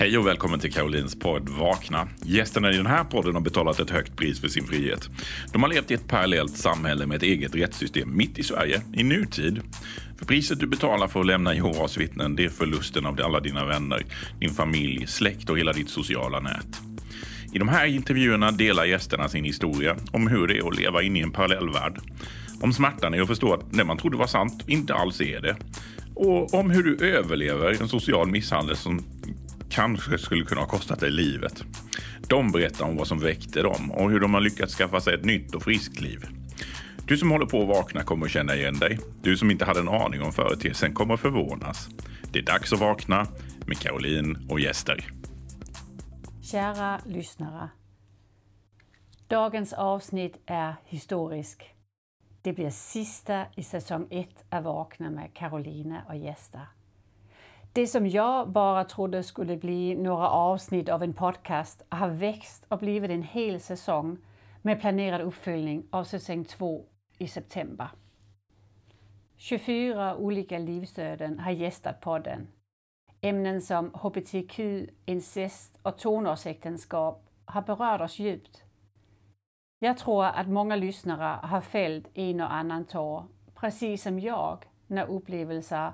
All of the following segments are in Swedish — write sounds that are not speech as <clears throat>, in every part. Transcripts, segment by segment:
Hej och välkommen till Karolins podd Vakna. Gästerna i den här podden har betalat ett högt pris för sin frihet. De har levt i ett parallellt samhälle med ett eget rättssystem mitt i Sverige, i nutid. För priset du betalar för att lämna Jehovas vittnen, det är förlusten av alla dina vänner, din familj, släkt och hela ditt sociala nät. I de här intervjuerna delar gästerna sin historia om hur det är att leva inne i en parallellvärld. Om smärtan i att förstå att det man trodde var sant inte alls är det. Och om hur du överlever en social misshandel som kanske skulle kunna ha kostat dig livet. De berättar om vad som väckte dem och hur de har lyckats skaffa sig ett nytt och friskt liv. Du som håller på att vakna kommer att känna igen dig. Du som inte hade en aning om företeelsen kommer att förvånas. Det är dags att vakna med Caroline och gäster. Kära lyssnare. Dagens avsnitt är historisk. Det blir sista i säsong 1 av Vakna med Caroline och gäster. Det som jag bara trodde skulle bli några avsnitt av en podcast har växt och blivit en hel säsong med planerad uppföljning av säsong 2 i september. 24 olika livsöden har gästat podden. Ämnen som hbtq, incest och tonårsäktenskap har berört oss djupt. Jag tror att många lyssnare har fällt en och annan tår, precis som jag, när upplevelser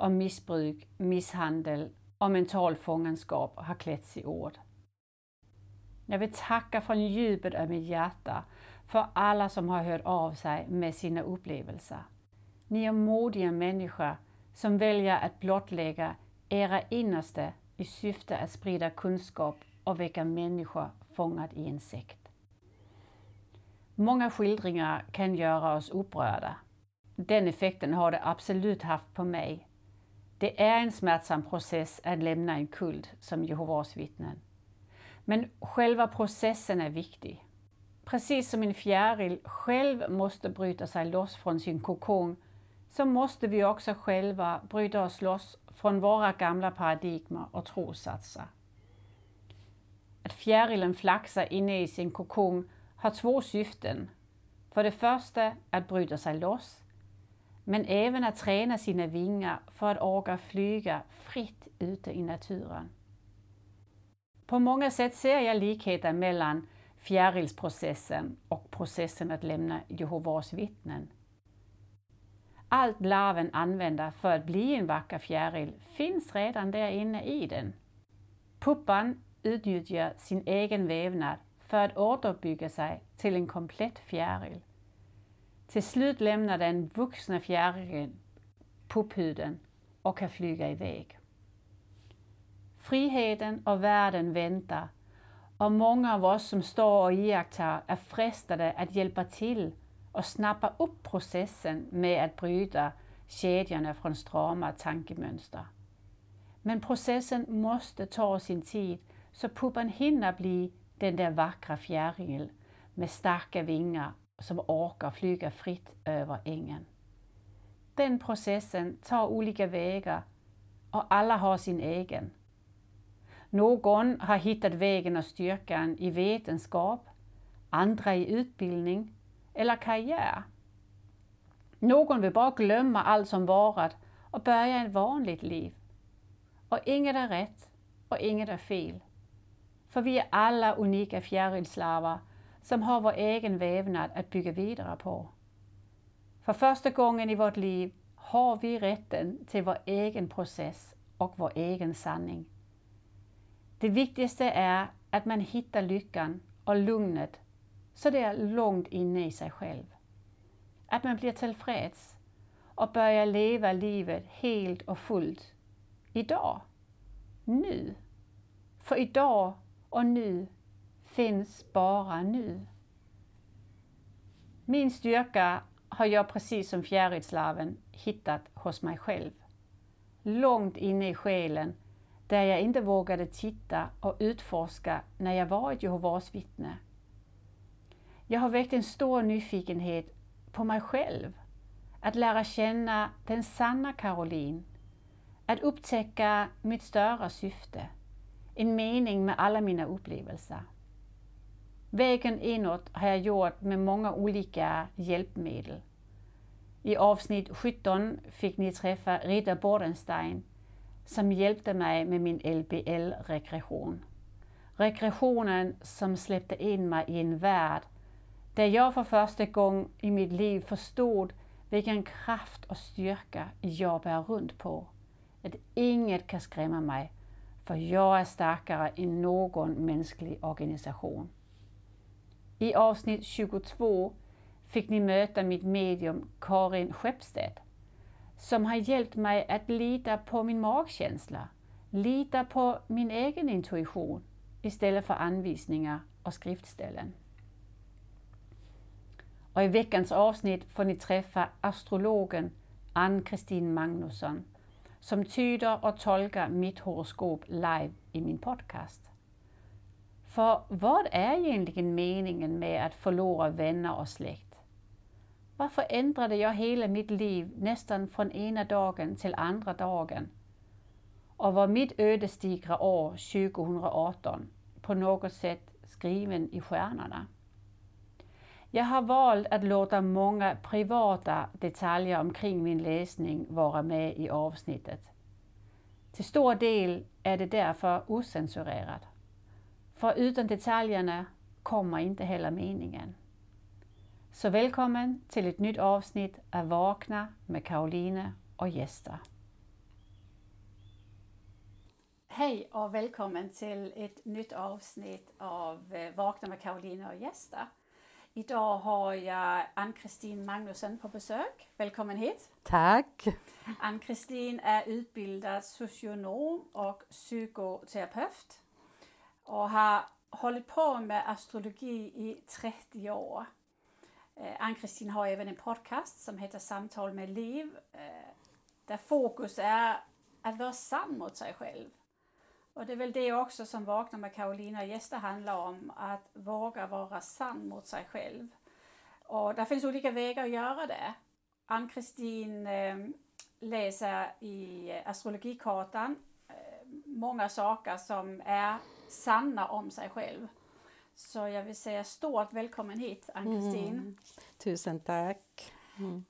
om missbruk, misshandel och mental fångenskap har klätts i ord. Jag vill tacka från djupet av mitt hjärta för alla som har hört av sig med sina upplevelser. Ni är modiga människor som väljer att blottlägga era innersta i syfte att sprida kunskap och väcka människor fångade i en sekt. Många skildringar kan göra oss upprörda. Den effekten har det absolut haft på mig det är en smärtsam process att lämna en kult som Jehovas vittnen. Men själva processen är viktig. Precis som en fjäril själv måste bryta sig loss från sin kokong så måste vi också själva bryta oss loss från våra gamla paradigmer och trossatser. Att fjärilen flaxar inne i sin kokong har två syften. För det första att bryta sig loss men även att träna sina vingar för att orka flyga fritt ute i naturen. På många sätt ser jag likheter mellan fjärilsprocessen och processen att lämna Jehovas vittnen. Allt larven använder för att bli en vacker fjäril finns redan där inne i den. Puppan utnyttjar sin egen vävnad för att återuppbygga sig till en komplett fjäril. Till slut lämnar den vuxna fjärilen pupphuden och kan flyga iväg. Friheten och världen väntar och många av oss som står och iakttar är frestade att hjälpa till och snappa upp processen med att bryta kedjorna från strama tankemönster. Men processen måste ta sin tid så puppan hinner bli den där vackra fjärilen med starka vingar som orkar flyga fritt över ängen. Den processen tar olika vägar och alla har sin egen. Någon har hittat vägen och styrkan i vetenskap, andra i utbildning eller karriär. Någon vill bara glömma allt som varat och börja ett vanligt liv. Och inget är rätt och inget är fel. För vi är alla unika fjärilslarver som har vår egen vävnad att bygga vidare på. För första gången i vårt liv har vi rätten till vår egen process och vår egen sanning. Det viktigaste är att man hittar lyckan och lugnet så det är långt inne i sig själv. Att man blir tillfreds och börjar leva livet helt och fullt. Idag. Nu. För idag och nu finns bara nu. Min styrka har jag precis som fjärilslarven hittat hos mig själv. Långt inne i själen där jag inte vågade titta och utforska när jag var ett Jehovas vittne. Jag har väckt en stor nyfikenhet på mig själv, att lära känna den sanna Caroline, att upptäcka mitt större syfte, en mening med alla mina upplevelser. Vägen inåt har jag gjort med många olika hjälpmedel. I avsnitt 17 fick ni träffa Rita Bordenstein som hjälpte mig med min LBL-regression. Regressionen som släppte in mig i en värld där jag för första gången i mitt liv förstod vilken kraft och styrka jag bär runt på. Att inget kan skrämma mig, för jag är starkare än någon mänsklig organisation. I avsnitt 22 fick ni möta mitt medium Karin Skeppstedt som har hjälpt mig att lita på min magkänsla, lita på min egen intuition istället för anvisningar och skriftställen. Och i veckans avsnitt får ni träffa astrologen Ann-Kristin Magnusson som tyder och tolkar mitt horoskop live i min podcast. För vad är egentligen meningen med att förlora vänner och släkt? Varför ändrade jag hela mitt liv nästan från ena dagen till andra dagen? Och var mitt ödesdigra år 2018 på något sätt skriven i stjärnorna? Jag har valt att låta många privata detaljer omkring min läsning vara med i avsnittet. Till stor del är det därför osensurerat. För utan detaljerna kommer inte heller meningen. Så välkommen till ett nytt avsnitt av Vakna med Karoline och gäster. Hej och välkommen till ett nytt avsnitt av eh, Vakna med Karoline och gäster. Idag har jag Ann-Kristin Magnusson på besök. Välkommen hit! Tack! Ann-Kristin är utbildad socionom och psykoterapeut och har hållit på med astrologi i 30 år. Eh, Ann-Kristin har även en podcast som heter Samtal med liv eh, där fokus är att vara sann mot sig själv. Och det är väl det också som Vakna med Karolina gäster handlar om, att våga vara sann mot sig själv. Och där finns olika vägar att göra det. Ann-Kristin eh, läser i astrologikartan många saker som är sanna om sig själv. Så jag vill säga stort välkommen hit Ann-Kristin. Mm. Tusen tack. Mm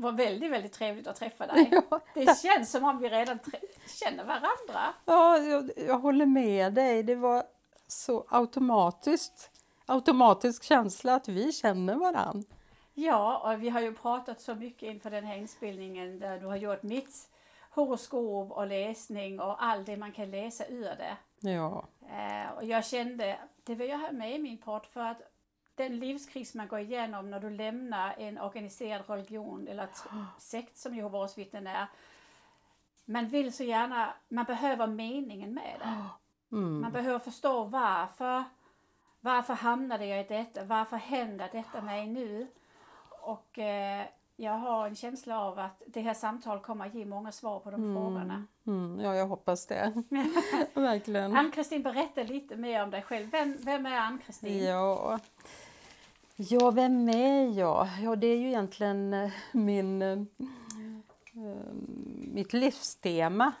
var väldigt, väldigt trevligt att träffa <laughs> dig. Ja, det känns som om vi redan känner varandra. Ja, jag, jag, håller med dig. Det var så automatiskt, automatisk känsla att vi känner varandra. Ja, och vi har ju pratat så mycket inför den här inspelningen där du har gjort mitt horoskop och läsning och allt det man kan läsa ur det. Ja. Eh, och jag kände, det vill jag ha med i min podd för att den livskris man går igenom när du lämnar en organiserad religion eller sekt som Jehovas vittnen är. Man vill så gärna, man behöver meningen med det. Mm. Man behöver förstå varför. Varför hamnade jag i detta? Varför händer detta mig nu? Och eh, jag har en känsla av att det här samtalet kommer att ge många svar på de mm. frågorna. Mm. Ja, jag hoppas det. <laughs> Verkligen. Ann-Kristin, berätta lite mer om dig själv. Vem, vem är Ann-Kristin? Ja, Ja, vem är jag? Ja, det är ju egentligen eh, min, äh, mitt livstema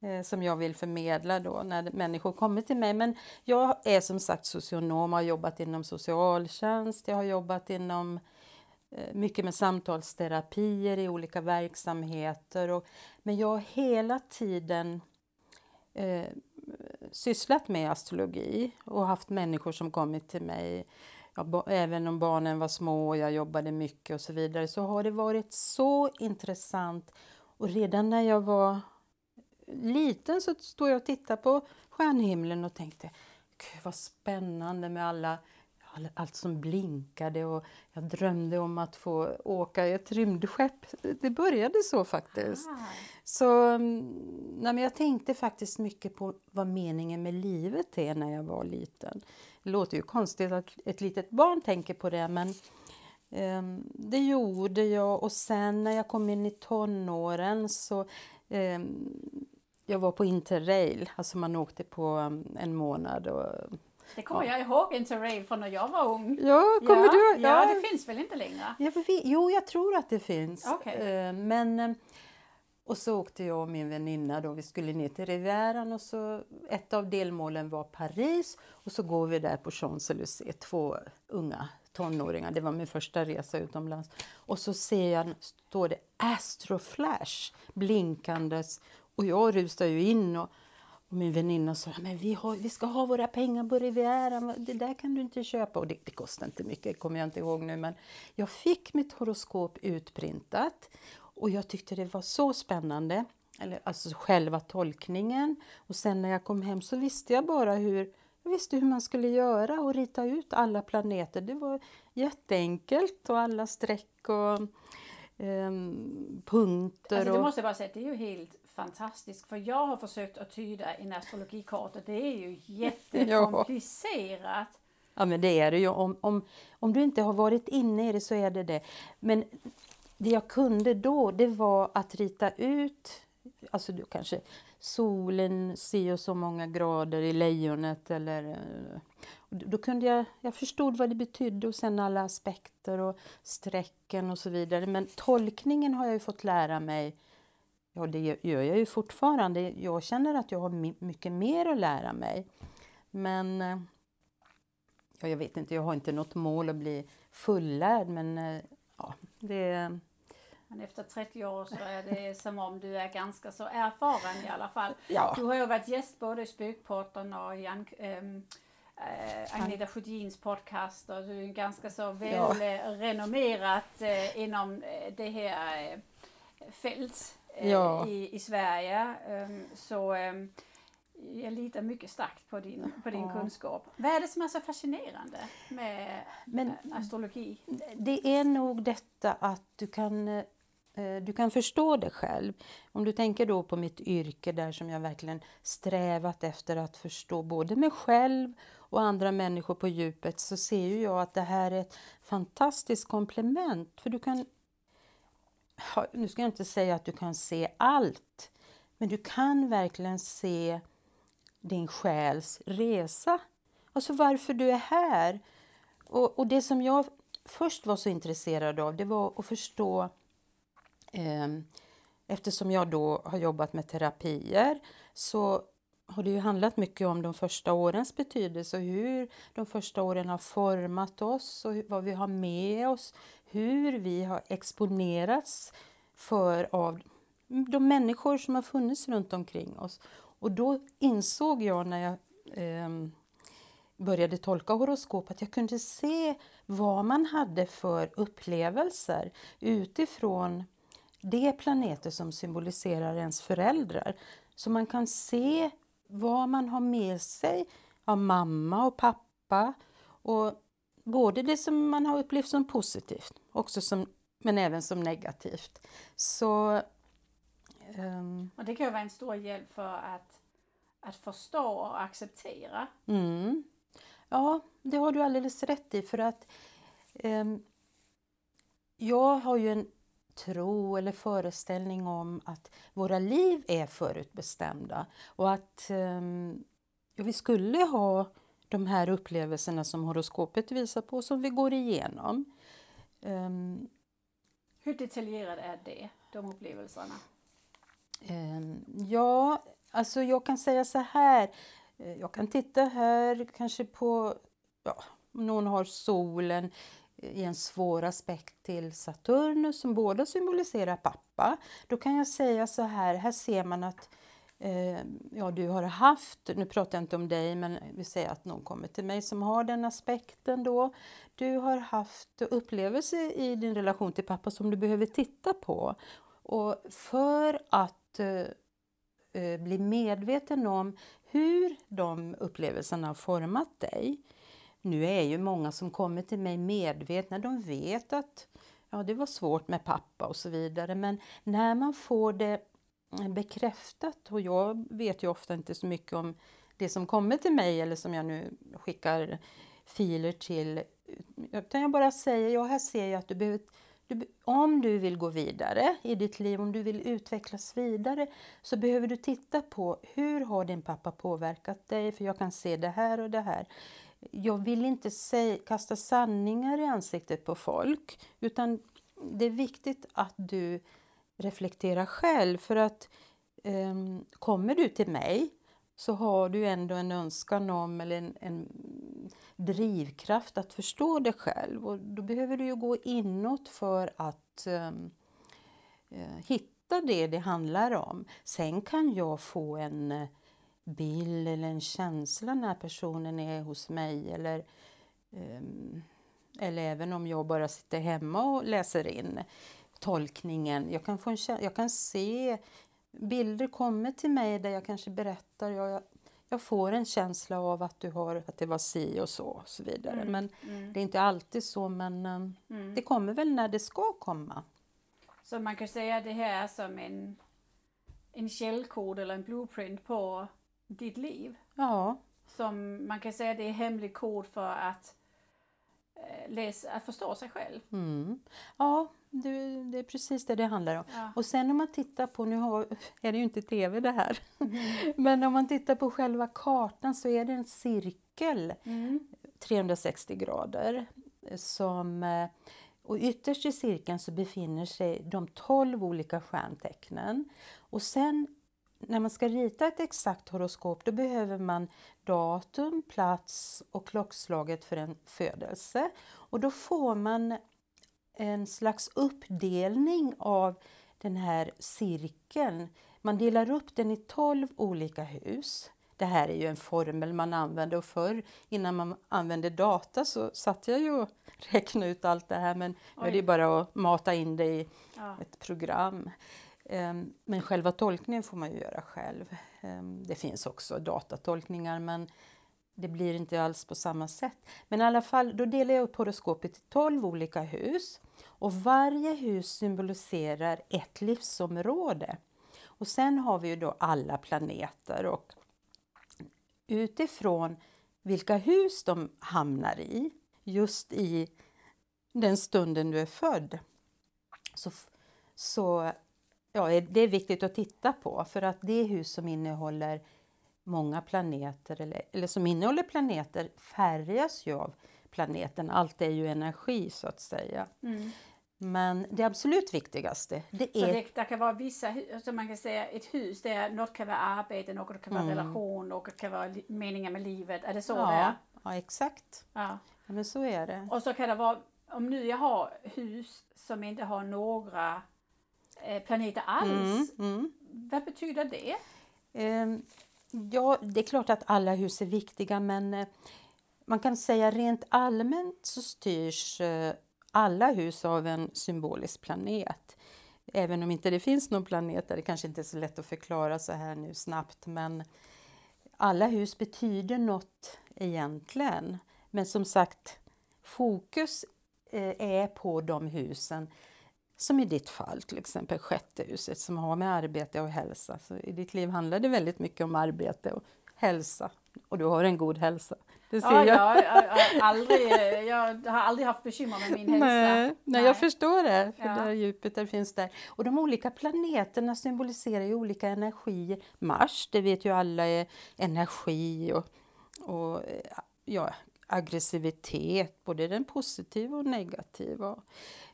äh, som jag vill förmedla då när människor kommer till mig. Men jag är som sagt socionom har jobbat inom socialtjänst. Jag har jobbat inom Eh, mycket med samtalsterapier i olika verksamheter. Och, men jag har hela tiden eh, sysslat med astrologi och haft människor som kommit till mig ja, även om barnen var små och jag jobbade mycket och så vidare, så har det varit så intressant. Och redan när jag var liten så stod jag och tittade på stjärnhimlen och tänkte Gud vad spännande med alla allt som blinkade och jag drömde om att få åka i ett rymdskepp. Det började så faktiskt. Ah. Så mm, nej, jag tänkte faktiskt mycket på vad meningen med livet är när jag var liten. Det låter ju konstigt att ett litet barn tänker på det men um, det gjorde jag och sen när jag kom in i tonåren så um, jag var på Interrail, alltså man åkte på um, en månad och det kommer ja. jag ihåg Interrail från när jag var ung. Ja, kommer ja, du? Ja. ja, det finns väl inte längre? Ja, jo, jag tror att det finns. Okay. Men och så åkte jag och min väninna då, vi skulle ner till Rivieran och så ett av delmålen var Paris och så går vi där på Champs-Élysées, två unga tonåringar, det var min första resa utomlands. Och så ser jag, står det Astroflash blinkandes Och jag rusade ju in och, och min väninna sa men vi, har, vi ska ha våra pengar på Rivieran, det där kan du inte köpa. Och det, det kostar inte mycket, kommer jag inte ihåg nu. Men jag fick mitt horoskop utprintat och jag tyckte det var så spännande. Eller, alltså själva tolkningen. Och sen när jag kom hem så visste jag bara hur, jag visste hur man skulle göra och rita ut alla planeter. Det var jätteenkelt och alla streck och um, punkter. Alltså, och... måste bara säga, det är ju helt fantastiskt. För jag har försökt att tyda en astrologikart och det är ju <laughs> jättekomplicerat. Ja men det är det ju. Om, om, om du inte har varit inne i det så är det det. Men det jag kunde då det var att rita ut, alltså du kanske solen si och så många grader i lejonet eller eh, då kunde jag, jag förstod vad det betydde och sen alla aspekter och strecken och så vidare. Men tolkningen har jag ju fått lära mig Ja, det gör jag ju fortfarande. Jag känner att jag har mycket mer att lära mig. Men eh, ja, jag vet inte, jag har inte något mål att bli fullärd, men eh, ja, det... Men efter 30 år så är det som om du är ganska så erfaren i alla fall. Ja. Du har ju varit gäst både i Spökporten och i Jan, ähm, äh, Agneta Sjödins podcast och du är ganska så väl ja. äh, inom det här äh, fält ja. i, i Sverige. Um, så um, jag litar mycket starkt på din, på din ja. kunskap. Vad är det som är så fascinerande med Men, astrologi? Det är nog detta att du kan eh, du kan förstå det själv. Om du tänker då på mitt yrke där som jag verkligen strävat efter att förstå både mig själv och andra människor på djupet så ser ju jag att det här är ett fantastiskt komplement. För du kan nu ska jag inte säga att du kan se allt, men du kan verkligen se din själs resa. Alltså varför du är här. Och, och det som jag först var så intresserad av, det var att förstå eh, Eftersom jag då har jobbat med terapier så har det ju handlat mycket om de första årens betydelse och hur de första åren har format oss och vad vi har med oss, hur vi har exponerats för av de människor som har funnits runt omkring oss. Och då insåg jag när jag eh, började tolka horoskop att jag kunde se vad man hade för upplevelser utifrån de planeter som symboliserar ens föräldrar. Så man kan se vad man har med sig av mamma och pappa och både det som man har upplevt som positivt också som, men även som negativt. Så, um... och det kan ju vara en stor hjälp för att, att förstå och acceptera. Mm. Ja, det har du alldeles rätt i för att um, jag har ju en tro eller föreställning om att våra liv är förutbestämda och att um, vi skulle ha de här upplevelserna som horoskopet visar på, som vi går igenom. Um, Hur detaljerade är det, de upplevelserna? Um, ja, alltså jag kan säga så här. Eh, jag kan titta här kanske på, ja, om någon har solen i en svår aspekt till Saturnus som båda symboliserar pappa. Då kan jag säga så här, här ser man att eh, Eh, ja, du har haft, nu pratar jag inte om dig, men vi säger att någon kommer till mig som har den aspekten då. Du har haft upplevelser i din relation till pappa som du behöver titta på. Och för att eh, eh bli medveten om hur de upplevelserna har format dig. Nu är ju många som kommer till mig medvetna, de vet att ja, det var svårt med pappa och så vidare. Men när man får det bekräftat och jag vet ju ofta inte så mycket om det som kommer till mig eller som jag nu skickar filer till. Utan jag bara säger, ja här ser jag att du behöver du, om du vill gå vidare i ditt liv, om du vill utvecklas vidare så behöver du titta på hur har din pappa påverkat dig? För jag kan se det här och det här. Jag vill inte säga, kasta sanningar i ansiktet på folk utan det är viktigt att du reflektera själv. För att um, kommer du till mig så har du ändå en önskan om eller en, en drivkraft att förstå dig själv. Och då behöver du ju gå inåt för att um, hitta det det handlar om. Sen kan jag få en eh, bild eller en känsla när personen är hos mig eller, um, eller även om jag bara sitter hemma och läser in tolkningen. Jag kan, få en, jag kan se bilder kommer till mig där jag kanske berättar, jag, jag får en känsla av att du har, att det var si och så och så vidare. Mm, men mm. det är inte alltid så men um, mm. det kommer väl när det ska komma. Så man kan säga att det här är som en, en källkod eller en blueprint på ditt liv? Ja. Som man kan säga det är hemlig kod för att eh, läsa, att förstå sig själv. Mm. Ja, det, det, är precis det det handlar om. Ja. Och sen om man tittar på, nu har, är det ju inte tv det här, mm. <laughs> men om man tittar på själva kartan så är det en cirkel mm. 360 grader som eh, och ytterst i cirkeln så befinner sig de 12 olika stjärntecknen. Och sen när man ska rita ett exakt horoskop då behöver man datum, plats och klockslaget för en födelse. Och då får man en slags uppdelning av den här cirkeln. Man delar upp den i 12 olika hus. Det här är ju en formel man använder och förr innan man använde data så satt jag ju och <laughs> räknade ut allt det här men nu är det bara att mata in det i ja. ett program. Ehm, men själva tolkningen får man ju göra själv. Ehm, det finns också datatolkningar men det blir inte alls på samma sätt. Men i alla fall, då delar jag upp horoskopet i 12 olika hus och varje hus symboliserar ett livsområde. Och sen har vi ju då alla planeter och utifrån vilka hus de hamnar i just i den stunden du är född så, så ja, det är viktigt att titta på för att det hus som innehåller många planeter eller, eller som innehåller planeter färgas ju av planeten. Allt är ju energi så att säga. Mm. Men det absolut viktigaste det är... Så det, det kan vara vissa, alltså man kan säga ett hus, det är, något kan vara arbete, något kan vara mm. relation, något kan vara meningen med livet. Är det så ja, det är? Ja, exakt. Ja. ja. men så är det. Och så kan det vara, om nu jag har hus som inte har några eh, planeter alls, mm, mm. vad betyder det? Um, ja, det är klart att alla hus är viktiga men eh, man kan säga rent allmänt så styrs eh, alla hus av en symbolisk planet. Även om inte det finns någon planet där, det kanske inte är så lätt att förklara så här nu snabbt, men alla hus betyder något egentligen. Men som sagt, fokus eh, är på de husen som i ditt fall, till exempel sjätte huset som har med arbete och hälsa. Så I ditt liv handlar det väldigt mycket om arbete och hälsa och du har en god hälsa. Det ser ja, jag. Jag, jag, aldrig, jag har aldrig haft bekymmer med min hälsa. Nej, nej, jag förstår det, för ja. där Jupiter finns där. Och de olika planeterna symboliserar ju olika energier. Mars, det vet ju alla är energi och, och ja, aggressivitet, både den positiva och negativa.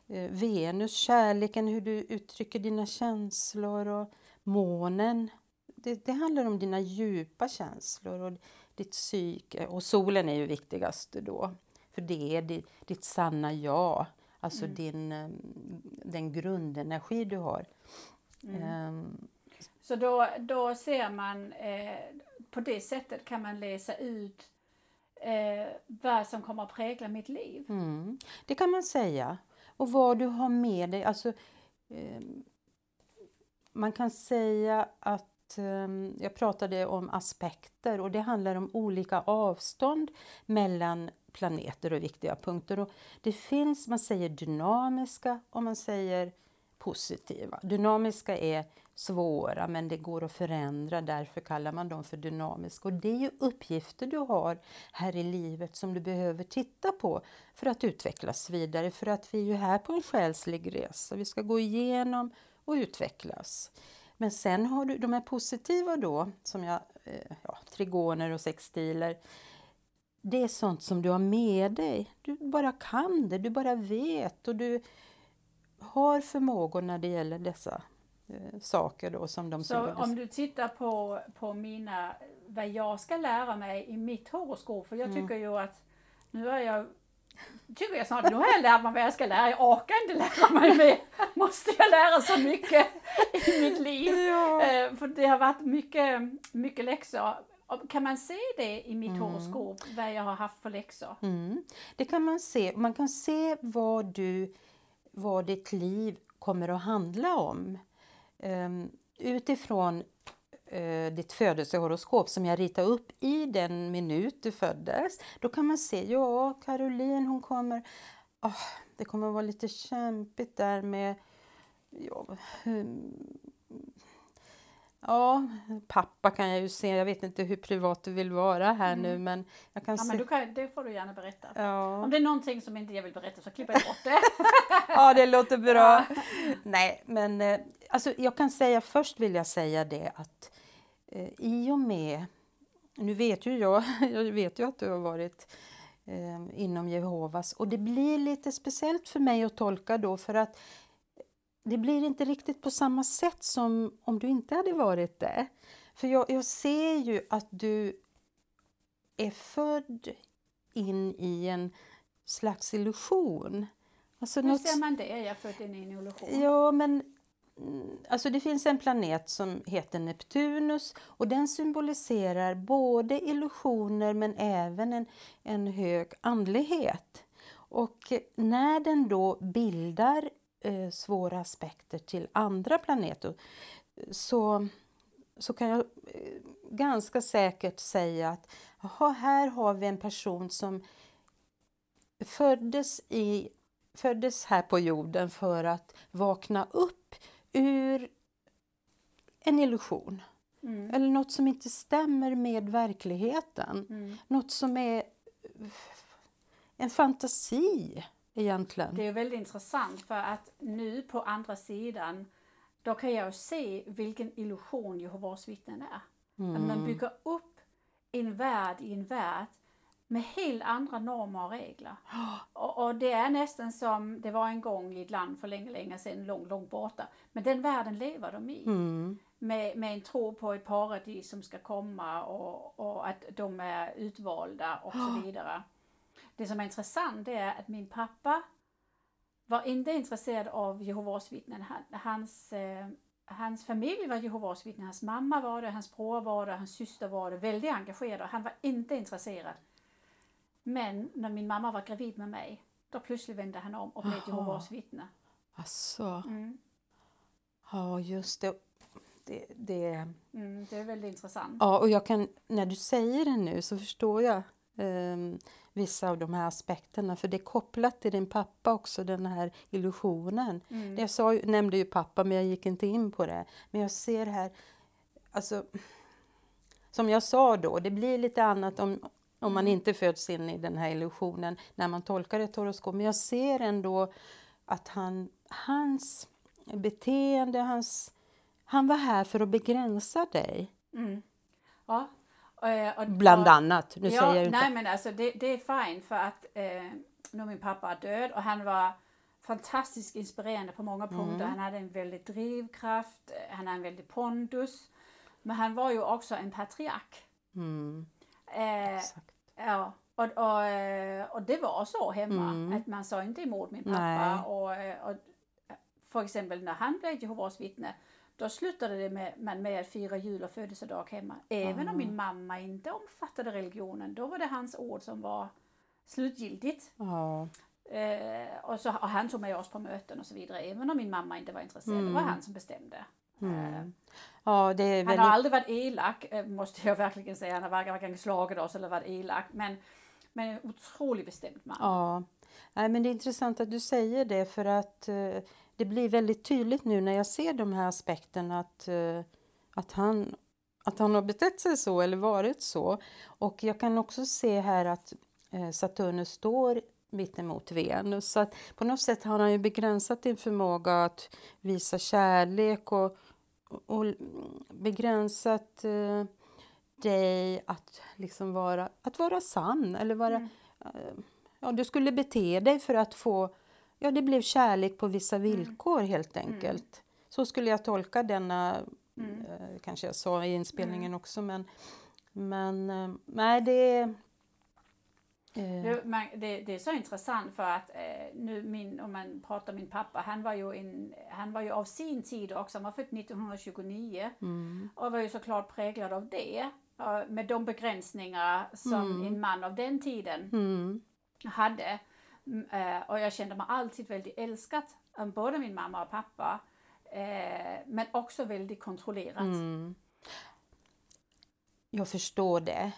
Eh, Venus, kärleken, hur du uttrycker dina känslor och månen. Det, det handlar om dina djupa känslor och ditt psyke. Och solen är ju viktigast då, för det är ditt, ditt sanna jag. Alltså mm. din, eh, den grundenergi du har. Mm. Um, så då, då ser man, eh, på det sättet kan man läsa ut eh, vad som kommer att prägla mitt liv? Mm. Det kan man säga. Och vad du har med dig. Alltså, eh, man kan säga att att ehm, jag pratade om aspekter och det handlar om olika avstånd mellan planeter och viktiga punkter. Och det finns, man säger dynamiska och man säger positiva. Dynamiska är svåra men det går att förändra, därför kallar man dem för dynamiska. Och det är ju uppgifter du har här i livet som du behöver titta på för att utvecklas vidare. För att vi är ju här på en själslig resa, vi ska gå igenom och utvecklas. Men sen har du de här positiva då, som jag, eh, ja, trigoner och sextiler. Det är sånt som du har med dig. Du bara kan det, du bara vet och du har förmågor när det gäller dessa eh, saker då som de Så om du tittar på, på mina, vad jag ska lära mig i mitt horoskop, för jag mm. tycker ju att nu är jag tycker jag snart, nu har jag lärt mig vad jag ska lära, jag orkar inte lära mig mer. Måste jag lära så mycket i mitt liv? Ja. Eh, För det har varit mycket, mycket läxor. Kan man se det i mitt horoskop, vad jag har haft för läxor? Mm. Det kan man se. Man kan se vad, du, vad ditt liv kommer att handla om. Um, utifrån uh, ditt födelsehoroskop som jag ritar upp i den minut du föddes. Då kan man se, ja Caroline hon kommer, oh, det kommer vara lite kämpigt där med ja, hmm, Ja, pappa kan jag ju se. Jag vet inte hur privat du vill vara här nu men jag kan Ja, se... men du kan, det får du gärna berätta. Ja. Om det är någonting som inte jag vill berätta så klipper jag bort det. <laughs> ja, det låter bra. Nej, men eh, alltså, jag kan säga först vill jag säga det att eh, i och med, nu vet ju jag, <laughs> jag vet ju att du har varit eh, inom Jehovas och det blir lite speciellt för mig att tolka då för att det blir inte riktigt på samma sätt som om du inte hade varit det. För jag, jag ser ju att du är född in i en slags illusion. Alltså Hur något- ser man det? Jag är född in i en illusion. Ja, men Mm, alltså det finns en planet som heter Neptunus och den symboliserar både illusioner men även en, en hög andlighet. Och när den då bildar eh, svåra aspekter till andra planeter så, så kan jag eh, ganska säkert säga att jaha, här har vi en person som föddes, i, föddes här på jorden för att vakna upp ur en illusion. Mm. Eller något som inte stämmer med verkligheten. Mm. Något som är en fantasi egentligen. Det är väldigt intressant för att nu på andra sidan då kan jag se vilken illusion Jehovas vittnen är. Att man bygger upp en värld i en värld med helt andra normer och regler. Och, och det är nästan som det var en gång i ett land för länge, länge sedan, långt, långt borta. Men den världen lever de i. Mm. Med, med en tro på ett paradis som ska komma och, och att de är utvalda och så <gasps> vidare. Det som är intressant det är att min pappa var inte intresserad av Jehovas vittnen. Han, hans, eh, hans familj var Jehovas vittnen. Hans mamma var det, hans bror var det, hans syster var det. Väldigt engagerad. Han var inte intresserad. Men när min mamma var gravid med mig, då plötsligt vände han om och blev. Jehovas vittne. Alltså, Mm. ja just det. det, det. Mm, det är väldigt intressant. Ja, och jag kan, när du säger det nu så förstår jag ehm, vissa av de här aspekterna. För det är kopplat till din pappa också, den här illusionen. Mm. Jag sa, nämnde ju pappa, men jag gick inte in på det. Men jag ser här, alltså, som jag sa då, det blir lite annat om, om man inte föds in i den här illusionen när man tolkar ett horoskop. Men jag ser ändå att han, hans beteende, hans, han var här för att begränsa dig. Mm. Ja. Och, och, Bland och- annat. Nu ja, säger jag inte... Nej men alltså det, det är fint för att eh, nu är min pappa död och han var fantastiskt inspirerande på många punkter. Mm. Han hade en väldig drivkraft, eh, han hade en väldig pondus. Men han var ju också en patriark. Mm, Eh, ja, och, och, eh, och det var så hemma Mm. att man sa inte emot min pappa. Och, eh, och, för exempel när han blev Jehovas vittne då slutade det med, man med att fira jul och födelsedag hemma. Även Ah. om min mamma inte omfattade religionen, då var det hans ord som var slutgiltigt. Ja, Eh, och, så, och han tog med oss på möten och så vidare, även om min mamma inte var intresserad. Det var han som bestämde. Eh, mm. Ja, det är han väldigt... har aldrig varit elak, eh, måste jag verkligen säga. Han har varken, slagit oss eller varit elak. Men, men en otroligt bestämd man. Ja, Nej, men det är intressant att du säger det för att eh, det blir väldigt tydligt nu när jag ser de här aspekterna att, eh, att, han, att han har betett sig så eller varit så. Och jag kan också se här att eh, Saturnus står mitt emot Venus. Så att på något sätt har han ju begränsat din förmåga att visa kärlek och, och begränsat eh, dig att liksom vara, att vara sann eller vara Mm. ja, du skulle bete dig för att få, ja det blev kärlek på vissa villkor helt enkelt. Så skulle jag tolka denna, Mm. eh, kanske jag sa i inspelningen också men, men eh, nej det är, Eh, Det, man, det, det är så intressant för att eh, nu min, om man pratar om min pappa, han var ju, en, han var ju av sin tid också, han var född 1929 mm, och var ju såklart präglad av det. Med de begränsningar som Mm. en man av den tiden mm, hade. Mm, eh, Och jag kände mig alltid väldigt älskad av både min mamma och pappa. eh, Men också väldigt kontrollerat. mm. Jag förstår det.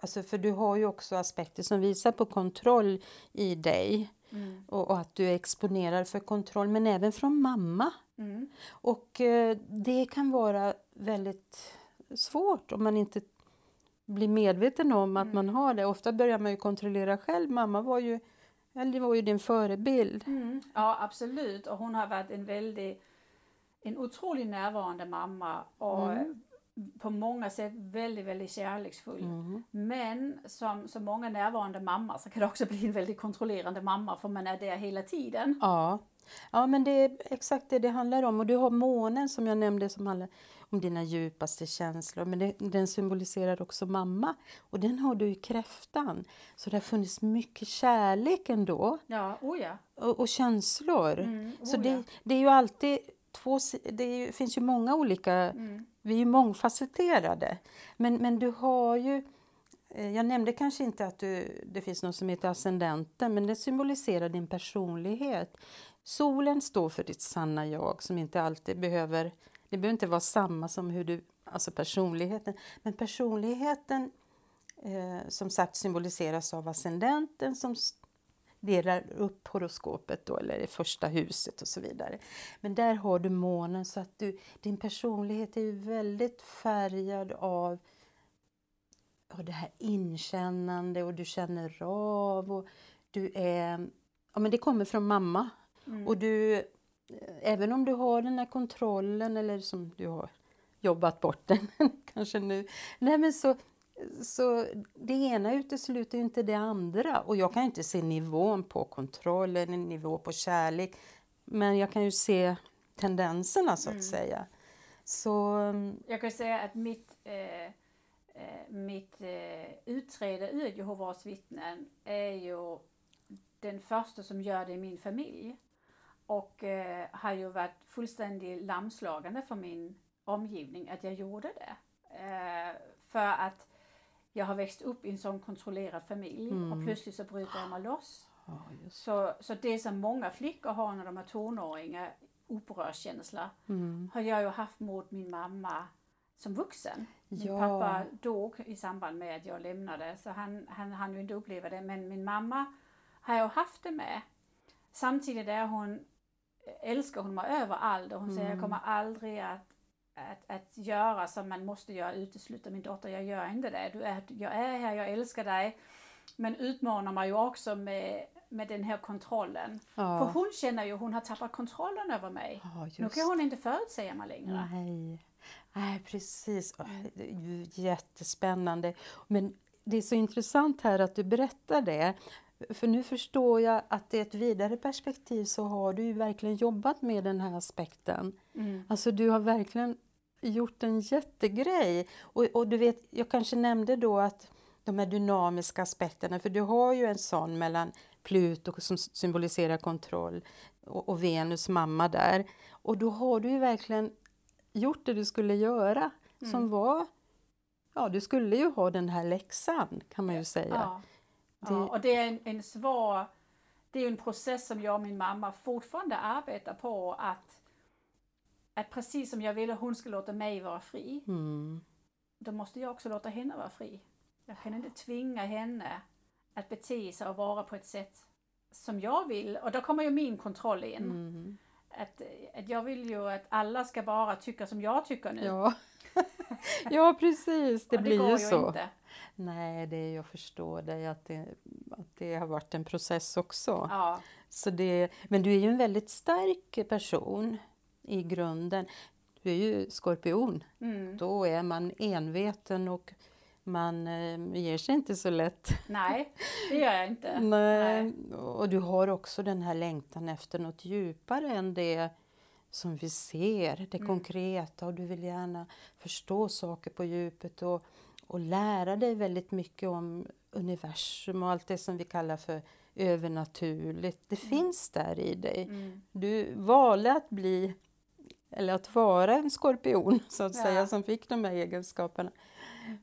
Alltså, för du har ju också aspekter som visar på kontroll i dig Mm. och, och att du är exponerad för kontroll, men även från mamma. Mm. Och eh, det kan vara väldigt svårt om man inte blir medveten om att man har det. Ofta börjar man ju kontrollera själv. Mamma var ju, eller var ju din förebild. Mm. Ja, absolut. Och hon har varit en väldigt, en otroligt närvarande mamma och Mm. På många sätt väldigt, väldigt kärleksfull. Mm. Men som så många närvarande mammor så kan det också bli en väldigt kontrollerande mamma för man är där hela tiden. Ja. ja, men det är exakt det det handlar om. Och du har månen som jag nämnde som handlar om dina djupaste känslor. Men det, den symboliserar också mamma. Och den har du i kräftan. Så det har funnits mycket kärlek ändå. Ja, oh ja. Och, och känslor. Mm, Så oh det, ja. det är ju alltid två, det ju, finns ju många olika, Mm. vi är ju mångfacetterade. Men, men du har ju, eh, jag nämnde kanske inte att du, det finns något som heter ascendenten, men det symboliserar din personlighet. Solen står för ditt sanna jag som inte alltid behöver, det behöver inte vara samma som hur du, alltså personligheten, men personligheten eh, som sagt symboliseras av ascendenten som delar upp horoskopet då, eller det första huset och så vidare. Men där har du månen så att du, din personlighet är ju väldigt färgad av ja, det här inkännande och du känner av och du är, ja men det kommer från mamma. Mm. Och du, eh, även om du har den här kontrollen eller som du har jobbat bort den <laughs> kanske nu. Nej men så, så det ena utesluter ju inte det andra. Och jag kan inte se nivån på kontroll eller nivå på kärlek. Men jag kan ju se tendenserna så att Mm. säga. Så mm, Jag kan säga att mitt, eh, eh, mitt eh, utträde ur Jehovas vittnen är ju den första som gör det i min familj. Och eh, har ju varit fullständigt lamslagande för min omgivning att jag gjorde det. Eh, för att jag har växt upp i en sån kontrollerad familj Mm. och plötsligt så bryter jag mig loss. ja. Så, så det som många flickor har när de är tonåringar, upprörskänsla, Mm. har jag ju haft mot min mamma som vuxen. Min Ja. pappa dog i samband med att jag lämnade så han, han hann ju inte uppleva det men min mamma har jag haft det med. Samtidigt är hon, älskar hon mig överallt och hon säger jag Mm. kommer aldrig att, att, att göra som man måste göra, utesluta min dotter, jag gör inte det. Du är, jag är här, jag älskar dig. Men utmanar mig ju också med, med den här kontrollen. För Ja. hon känner ju, hon har tappat kontrollen över mig. Ja, Nu kan hon inte förutsäga mig längre. Nej, Nej precis. Jättespännande. Men det är så intressant här att du berättar det. För nu förstår jag att i ett vidare perspektiv så har du ju verkligen jobbat med den här aspekten. Mm. Alltså du har verkligen gjort en jättegrej. Och, och du vet, jag kanske nämnde då att de här dynamiska aspekterna, för du har ju en sån mellan Pluto som symboliserar kontroll och, och Venus mamma där. Och då har du ju verkligen gjort det du skulle göra, som Mm. var, ja du skulle ju ha den här läxan kan man ju säga. Ja. Det- ja, och det är en, en svår, det är en process som jag och min mamma fortfarande arbetar på att, att precis som jag vill att hon ska låta mig vara fri, Mm. då måste jag också låta henne vara fri. Jag kan inte tvinga henne att bete sig och vara på ett sätt som jag vill och då kommer ju min kontroll in. Mm. Att, att jag vill ju att alla ska bara tycka som jag tycker nu. Ja. <laughs> ja, precis, det och blir ju så. inte. Nej, det, jag förstår dig att det, att det har varit en process också. Ja. Så det, men du är ju en väldigt stark person i grunden. Du är ju skorpion. Mm. Då är man enveten och man eh, ger sig inte så lätt. Nej, det gör jag inte. <laughs> Nej. Och du har också den här längtan efter något djupare än det som vi ser, det Mm. konkreta och du vill gärna förstå saker på djupet och, och lära dig väldigt mycket om universum och allt det som vi kallar för övernaturligt. Det Mm. finns där i dig. Mm. Du valde att bli, eller att vara en skorpion <laughs> så att Ja. säga, som fick de här egenskaperna.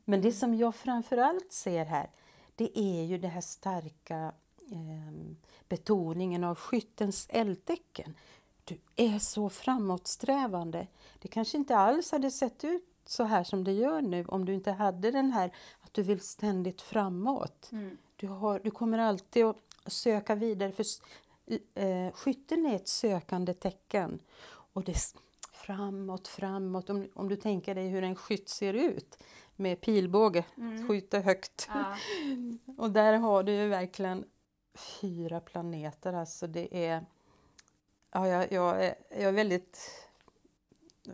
Men det som jag framförallt ser här, det är ju det här starka eh, betoningen av skyttens eldtecken. Du är så framåtsträvande. Det kanske inte alls hade sett ut så här som det gör nu om du inte hade den här att du vill ständigt framåt. Mm. Du, har, du kommer alltid att söka vidare. För eh, skytten är ett sökande tecken. Och det framåt, framåt. Om, om du tänker dig hur en skytt ser ut med pilbåge, Mm. skjuter högt. Ja. <laughs> Och där har du ju verkligen fyra planeter. Alltså det är... Ja, jag, jag, är, jag är väldigt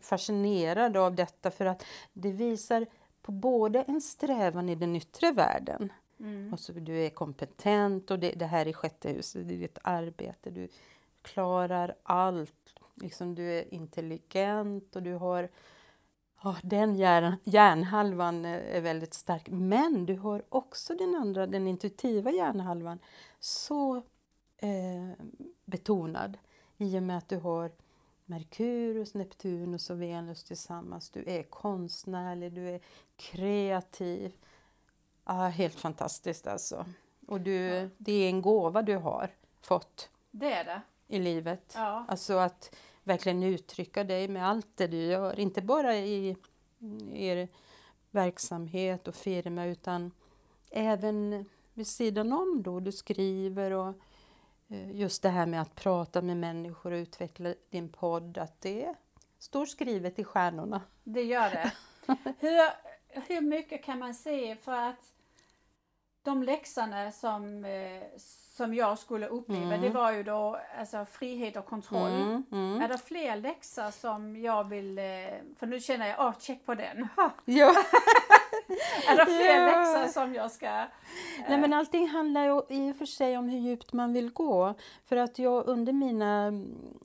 fascinerad av detta för att det visar på både en strävan i den yttre världen Mm. Alltså, du är kompetent och det, det här är sjätte huset, det är ditt arbete. Du klarar allt. Liksom, du är intelligent och du har... Ja, den hjärn, hjärnhalvan är är väldigt stark. Men du har också den andra, den intuitiva hjärnhalvan, så eh, betonad i och med att du har Merkurius, Neptunus och Venus tillsammans. Du är konstnärlig, du är kreativ. Ja, helt fantastiskt alltså. Och du, det är en gåva du har fått Det är det. i livet. Ja. Alltså att verkligen uttrycka dig med allt det du gör. Inte bara i er verksamhet och firma utan även vid sidan om då. Du skriver och just det här med att prata med människor och utveckla din podd. Att det står skrivet i stjärnorna. Det gör det. <laughs> Hur, hur mycket kan man se för att de läxorna som, eh, som jag skulle uppleva, Mm. det var ju då alltså, frihet och kontroll. Mm, mm. Är det fler läxor som jag vill, eh, för nu känner jag, åh, check på den. <laughs> Ja. <laughs> Det fler Ja. läxor som jag ska... Nej, men allting handlar ju i och för sig om hur djupt man vill gå. För att jag under mina mm,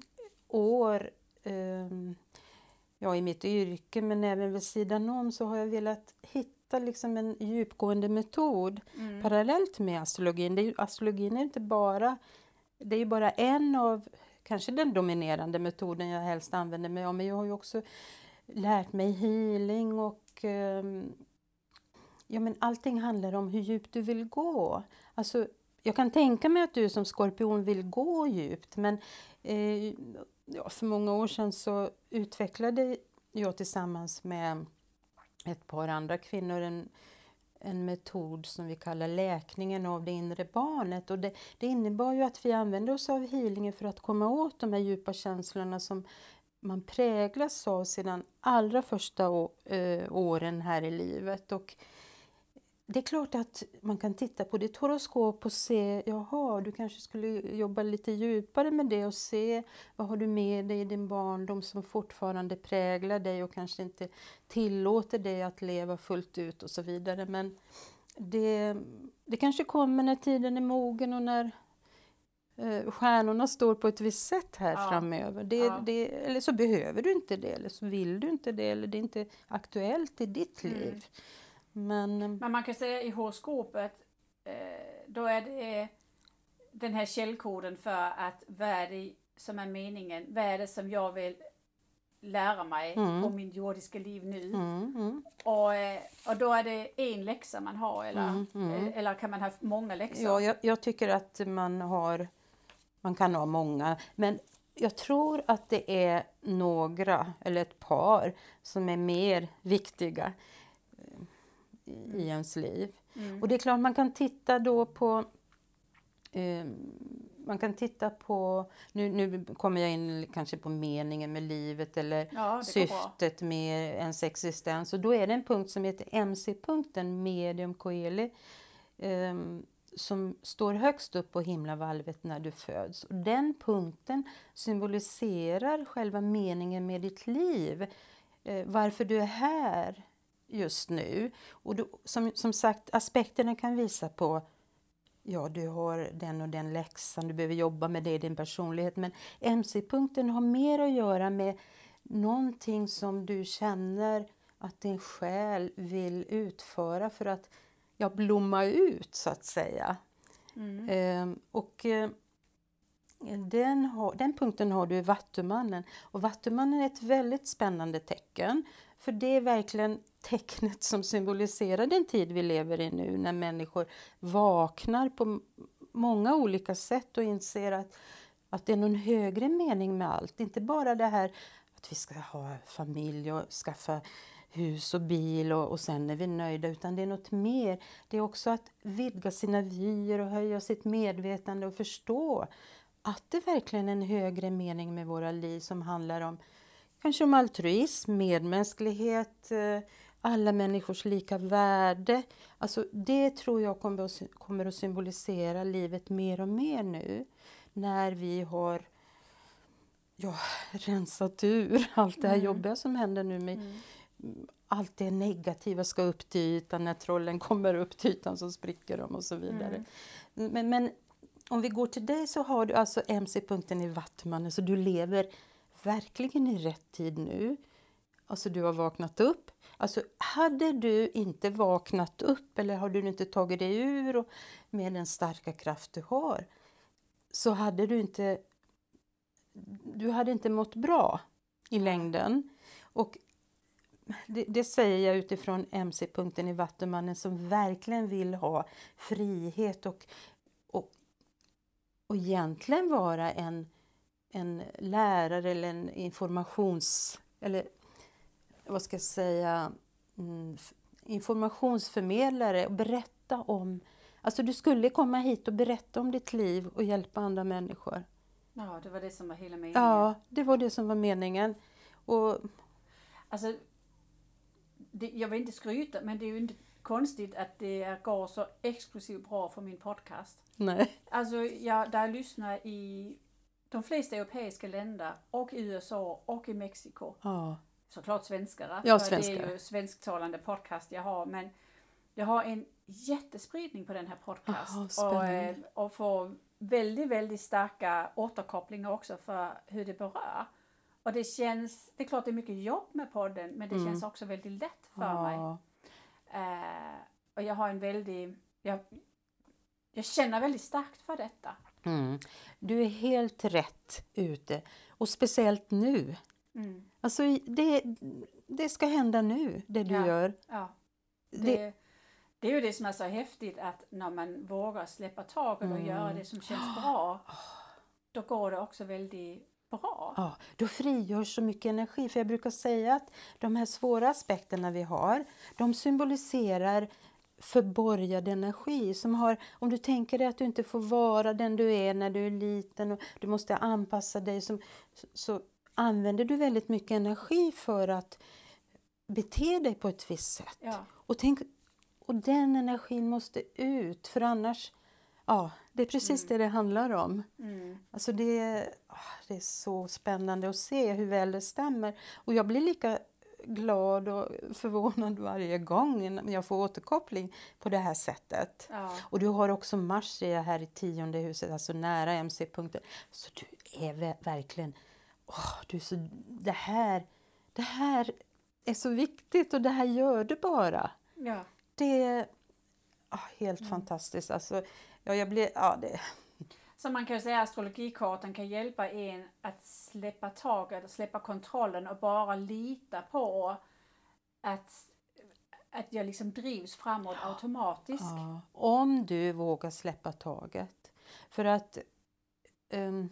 år ehm, ja, i mitt yrke men även vid sidan om så har jag velat hitta liksom en djupgående metod Mm. parallellt med astrologin. Det är astrologin är inte bara, det är ju bara en av kanske den dominerande metoden jag helst använder mig av men jag har ju också lärt mig healing och ehm, ja, men allting handlar om hur djupt du vill gå. Alltså, jag kan tänka mig att du som skorpion vill gå djupt men eh, ja, för många år sedan så utvecklade jag tillsammans med ett par andra kvinnor en, en metod som vi kallar läkningen av det inre barnet. Och det, det innebar ju att vi använde oss av healingen för att komma åt de här djupa känslorna som man präglas av sedan allra första å, eh, åren här i livet. Och det är klart att man kan titta på ditt horoskop och se, jaha, du kanske skulle jobba lite djupare med det och se vad har du med dig i din barndom som fortfarande präglar dig och kanske inte tillåter dig att leva fullt ut och så vidare. Men det, det kanske kommer när tiden är mogen och när eh, stjärnorna står på ett visst sätt här Ja. framöver. Det, Ja. det, eller så behöver du inte det, eller så vill du inte det, eller det är inte aktuellt i ditt Mm. liv. Men eh, Men man kan säga i horoskopet, eh, då är det den här källkoden för att vad är det som är meningen? Vad är det som jag vill lära mig Mm. om min jordiska liv nu? mm, mm. Och, eh, och då är det en läxa man har eller, Mm, mm. eh, eller kan man ha många läxor? Ja, jag, jag tycker att man har, man kan ha många, men jag tror att det är några, eller ett par, som är mer viktiga eh, i, i ens liv. Mm. Och det är klart man kan titta då på eh, man kan titta på, nu, nu kommer jag in kanske på meningen med livet eller ja, syftet med ens existens. Och då är det en punkt som heter MC-punkten, medium coeli, ehm, som står högst upp på himlavalvet när du föds. Och den punkten symboliserar själva meningen med ditt liv, eh, varför du är här just nu. Och då, som, som sagt, aspekterna kan visa på Ja, du har den och den läxan, du behöver jobba med det i din personlighet. Men MC-punkten har mer att göra med någonting som du känner att din själ vill utföra för att ja, blomma ut, så att säga. Mm. Eh, och eh, den, har, den punkten har du i Vattumannen. Och Vattumannen är ett väldigt spännande tecken. För det är verkligen tecknet som symboliserar den tid vi lever i nu när människor vaknar på många olika sätt och inser att, att det är någon högre mening med allt. Inte bara det här att vi ska ha familj och skaffa hus och bil och, och sen är vi nöjda, utan det är något mer. Det är också att vidga sina vyer och höja sitt medvetande och förstå att det verkligen är en högre mening med våra liv som handlar om kanske om altruism, medmänsklighet, eh, alla människors lika värde. Alltså det tror jag kommer att, kommer att symbolisera livet mer och mer nu när vi har ja, rensat ur <laughs> allt det här Mm. jobbiga som händer nu med Mm. allt det negativa ska upp till ytan, när trollen kommer upp till ytan så spricker de och så vidare. Mm. Men, men om vi går till dig så har du alltså MC-punkten i Vattmannen, så du lever verkligen i rätt tid nu. Alltså du har vaknat upp. Alltså hade du inte vaknat upp eller har du inte tagit dig ur och med den starka kraft du har så hade du inte du hade inte mått bra i längden. Och det, det säger jag utifrån MC-punkten i Vattumannen som verkligen vill ha frihet och, och, och egentligen vara en, en lärare eller en informations... Eller vad ska jag säga? Mm, informationsförmedlare och berätta om... Alltså du skulle komma hit och berätta om ditt liv och hjälpa andra människor. Ja, det var det som var hela meningen. Ja, det var det som var meningen. Och Alltså, det, jag vill inte skryta, men det är ju inte konstigt att det går så exklusivt bra för min podcast. nej. Alltså, jag, där jag lyssnar i de flesta europeiska länder och i USA och i Mexiko. Ja. Såklart svenskar. Ja, svenskar. Det är ju svensktalande podcast jag har. Men jag har en jättespridning på den här podcast. Aha, och, eh, och får väldigt, väldigt starka återkopplingar också för hur det berör. Och det känns, det är klart det är mycket jobb med podden men det Mm. känns också väldigt lätt för mig. Ja. Eh, och jag har en väldigt, jag, jag känner väldigt starkt för detta. Mm. Du är helt rätt ute. Och speciellt nu. Mm. Alltså, det, det ska hända nu, det du Ja. gör. Ja. Det, Det, det är ju det som är så häftigt att när man vågar släppa taget och Mm. göra det som känns bra, då går det också väldigt bra. ja, då frigörs så mycket energi. För jag brukar säga att de här svåra aspekterna vi har, de symboliserar förborgad energi. Som har, om du tänker dig att du inte får vara den du är när du är liten och du måste anpassa dig, som, så, använder du väldigt mycket energi för att bete dig på ett visst sätt. Ja. Och, tänk, och den energin måste ut, för annars... Ja, det är precis det det handlar om. Mm. Alltså det, ah, det är så spännande att se hur väl det stämmer. Och jag blir lika glad och förvånad varje gång jag får återkoppling på det här sättet. Ja. Och du har också Mars här i tionde huset, alltså nära MC-punkten. Så du är ver- verkligen... åh, du är så, det, här, det här är så viktigt och det här gör du bara. ja. Det är ah, helt fantastiskt. Alltså, ja, jag blir... Ja, det, Så man kan ju säga att astrologikartan kan hjälpa en att släppa taget och släppa kontrollen och bara lita på att, att jag liksom drivs framåt automatiskt. Ja, om du vågar släppa taget. För att... ehm,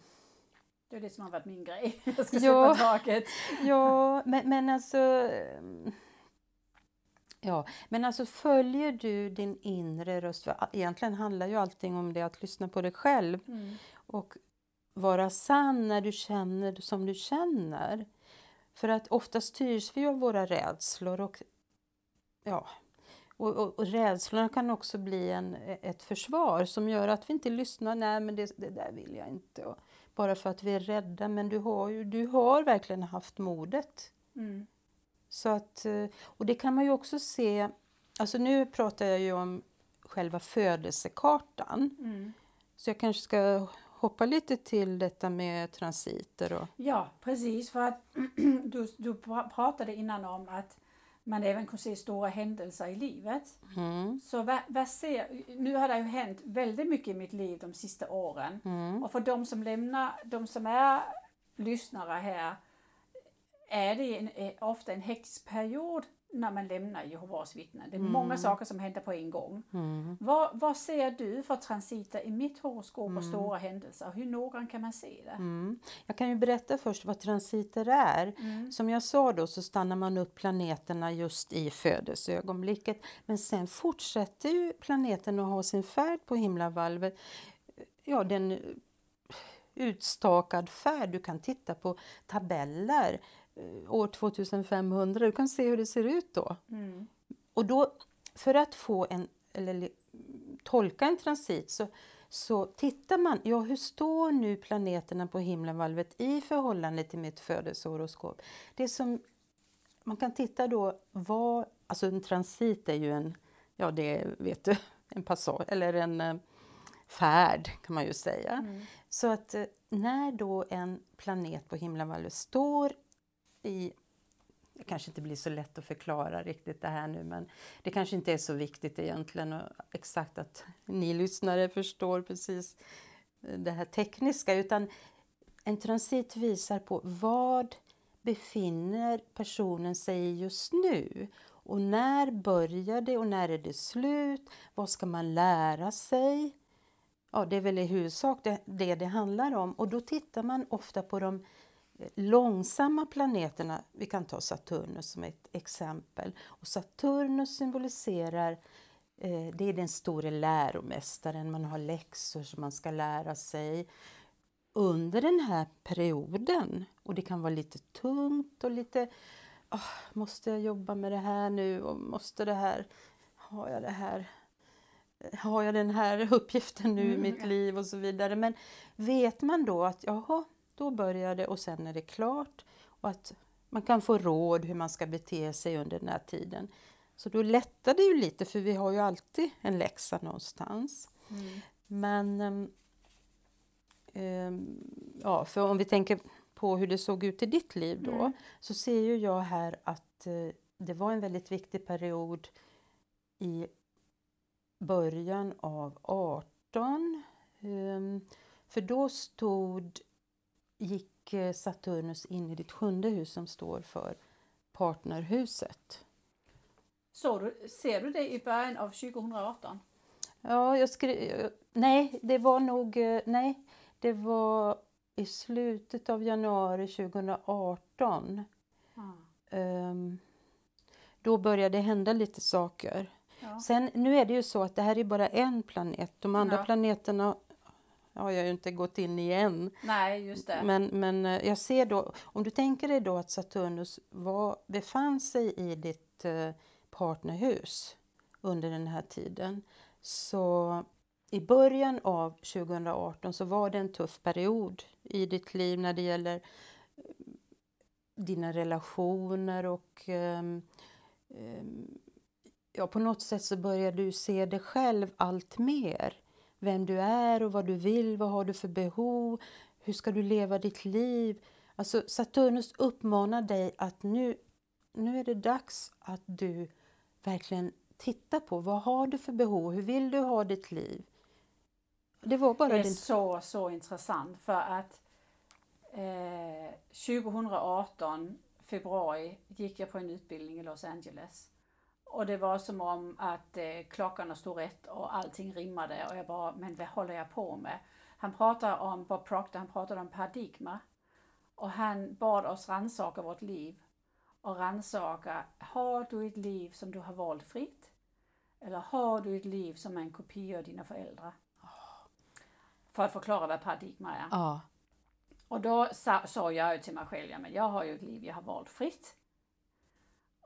Det är det som har varit min grej. <laughs> Jag ska Ja. släppa taget. ja, men, men alltså... ehm, Ja, men alltså följer du din inre röst, för egentligen handlar ju allting om det att lyssna på dig själv Mm. och vara sann när du känner som du känner. För att ofta styrs vi av våra rädslor och ja, och, och, och rädslorna kan också bli en, ett försvar som gör att vi inte lyssnar. Nej, men det, det där vill jag inte. Och bara för att vi är rädda. Men du har ju du har verkligen haft modet. Mm. Så att, eh, och det kan man ju också se, alltså nu pratar jag ju om själva födelsekartan. Mm. Så jag kanske ska hoppa lite till detta med transiter och Ja, precis. För att <clears throat> du, du pra- pratade innan om att man även kan se stora händelser i livet. Mm. Så vad, vad ser, nu har det ju hänt väldigt mycket i mitt liv de sista åren. Mm. Och för de som lämnar, de som är lyssnare här, är det en, eh, ofta en hektisk period när man lämnar Jehovas vittnen. Det är många saker som händer på en gång. Mm. Vad, vad ser du för transiter i mitt horoskop och stora händelser? Hur noggrant kan man se det? Mm. Jag kan ju berätta först vad transiter är. Mm. Som jag sa då så stannar man upp planeterna just i födelseögonblicket. Men sen fortsätter ju planeten att ha sin färd på himlavalvet. Ja, den utstakad färd. Du kan titta på tabeller år 2500. Du kan se hur det ser ut då. Mm. Och då, för att få en, eller tolka en transit så, så tittar man, ja hur står nu planeterna på himlenvalvet i förhållande till mitt födelsehoroskop? Det som, man kan titta då, vad, alltså en transit är ju en, ja det vet du, <laughs> en passage, eller en eh, färd kan man ju säga. Mm. Så att eh, när då en planet på himlavalvet står i det kanske inte blir så lätt att förklara riktigt det här nu men det kanske inte är så viktigt egentligen och exakt att ni lyssnare förstår precis eh, det här tekniska utan en transit visar på vad befinner personen sig i just nu och när börjar det och när är det slut? Vad ska man lära sig? Ja, det är väl i huvudsak det, det det handlar om och då tittar man ofta på de långsamma planeterna. Vi kan ta Saturnus som ett exempel. Och Saturnus symboliserar eh, det är den store läromästaren, man har läxor som man ska lära sig under den här perioden. Och det kan vara lite tungt och lite, "Åh, måste jag jobba med det här nu och måste det här, har jag det här, har jag den här <laughs> uppgiften nu i Mm, mitt ja. liv och så vidare. Men vet man då att jaha, då börjar det och sen är det klart och att man kan få råd hur man ska bete sig under den här tiden. Så då lättar det ju lite för vi har ju alltid en läxa någonstans. Mm. Men ehm, ehm, ja, för om vi tänker på hur det såg ut i ditt liv då Mm. så ser ju jag här att eh, det var en väldigt viktig period i början av 18. Ehm, för då stod, gick eh, Saturnus in i ditt sjunde hus som står för partnerhuset. Så du, ser du det i början av 2018? Ja, jag skrev... Nej, det var nog... eh, Nej, det var i slutet av januari 2018. Ja. Ehm, då började det hända lite saker. Ja. Sen, nu är det ju så att det här är bara en planet. De andra Ja. planeterna har jag ju inte gått in i än. Nej, just det. Men, men eh, jag ser då, om du tänker dig då att Saturnus var, befann sig i ditt eh, partnerhus under den här tiden. Så i början av 2018 så var det en tuff period i ditt liv när det gäller eh, dina relationer och ehm, ehm, ja, på något sätt så börjar du se dig själv allt mer. Vem du är och vad du vill, vad har du för behov, hur ska du leva ditt liv? Alltså Saturnus uppmanar dig att nu, nu är det dags att du verkligen tittar på vad har du för behov, hur vill du ha ditt liv? Det var bara Det är din... så, så intressant för att eh, 2018, februari, gick jag på en utbildning i Los Angeles. Och det var som om att eh, klockorna stod rätt och allting rimmade och jag bara, men vad håller jag på med? Han pratar om, Bob Proctor, han pratade om paradigma. Och han bad oss rannsaka vårt liv. Och rannsaka, har du ett liv som du har valt fritt? Eller har du ett liv som är en kopia av dina föräldrar? För att förklara vad paradigma är. Ja, Och då sa, sa jag ju till mig själv, ja, men jag har ju ett liv jag har valt fritt.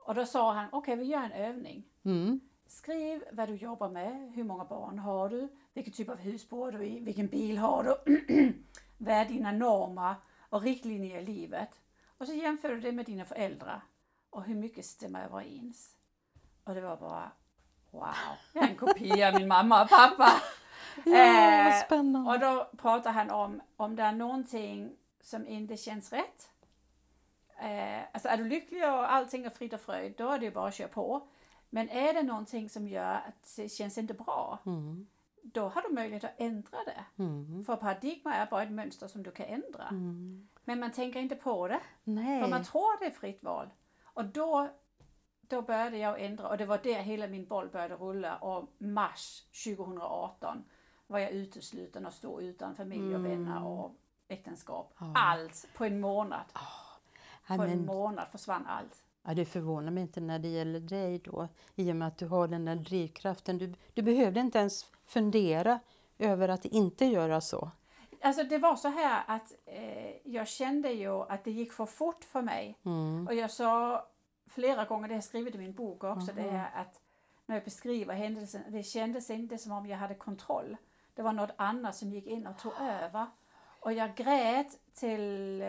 Och då sa han, okej vi gör en övning. mm, Skriv vad du jobbar med, hur många barn har du, vilken typ av hus bor du i, vilken bil har du, <clears throat> vad är dina normer och riktlinjer i livet. Och så jämför du det med dina föräldrar och hur mycket stämmer överens. Och det var bara, wow, jag är en kopia av min mamma och pappa. <laughs> ja vad Eh. Och då pratar han om om det är någonting som inte känns rätt. Eh, alltså är du lycklig och allting är frid och fröjd, då är det ju bara att köra på. Men är det någonting som gör att det känns inte bra, Mm. då har du möjlighet att ändra det. Mm. För paradigma är bara ett mönster som du kan ändra. Mm. Men man tänker inte på det, Nej. för man tror det är fritt val. Och då, då började jag ändra och det var där hela min boll började rulla och mars 2018 var jag utesluten och stod utan familj och vänner och äktenskap. Ja. Allt på en månad. Ja, På en månad försvann allt. ja, det förvånar mig inte när det gäller dig då, i och med att du har den där drivkraften. Du, du behövde inte ens fundera över att inte göra så. Alltså det var så här att eh, jag kände ju att det gick för fort för mig. Mm. Och jag sa flera gånger, det har jag skrivit i min bok också, det är att när jag beskriver händelsen, det kändes inte som om jag hade kontroll. Det var något annat som gick in och tog över. Och jag grät till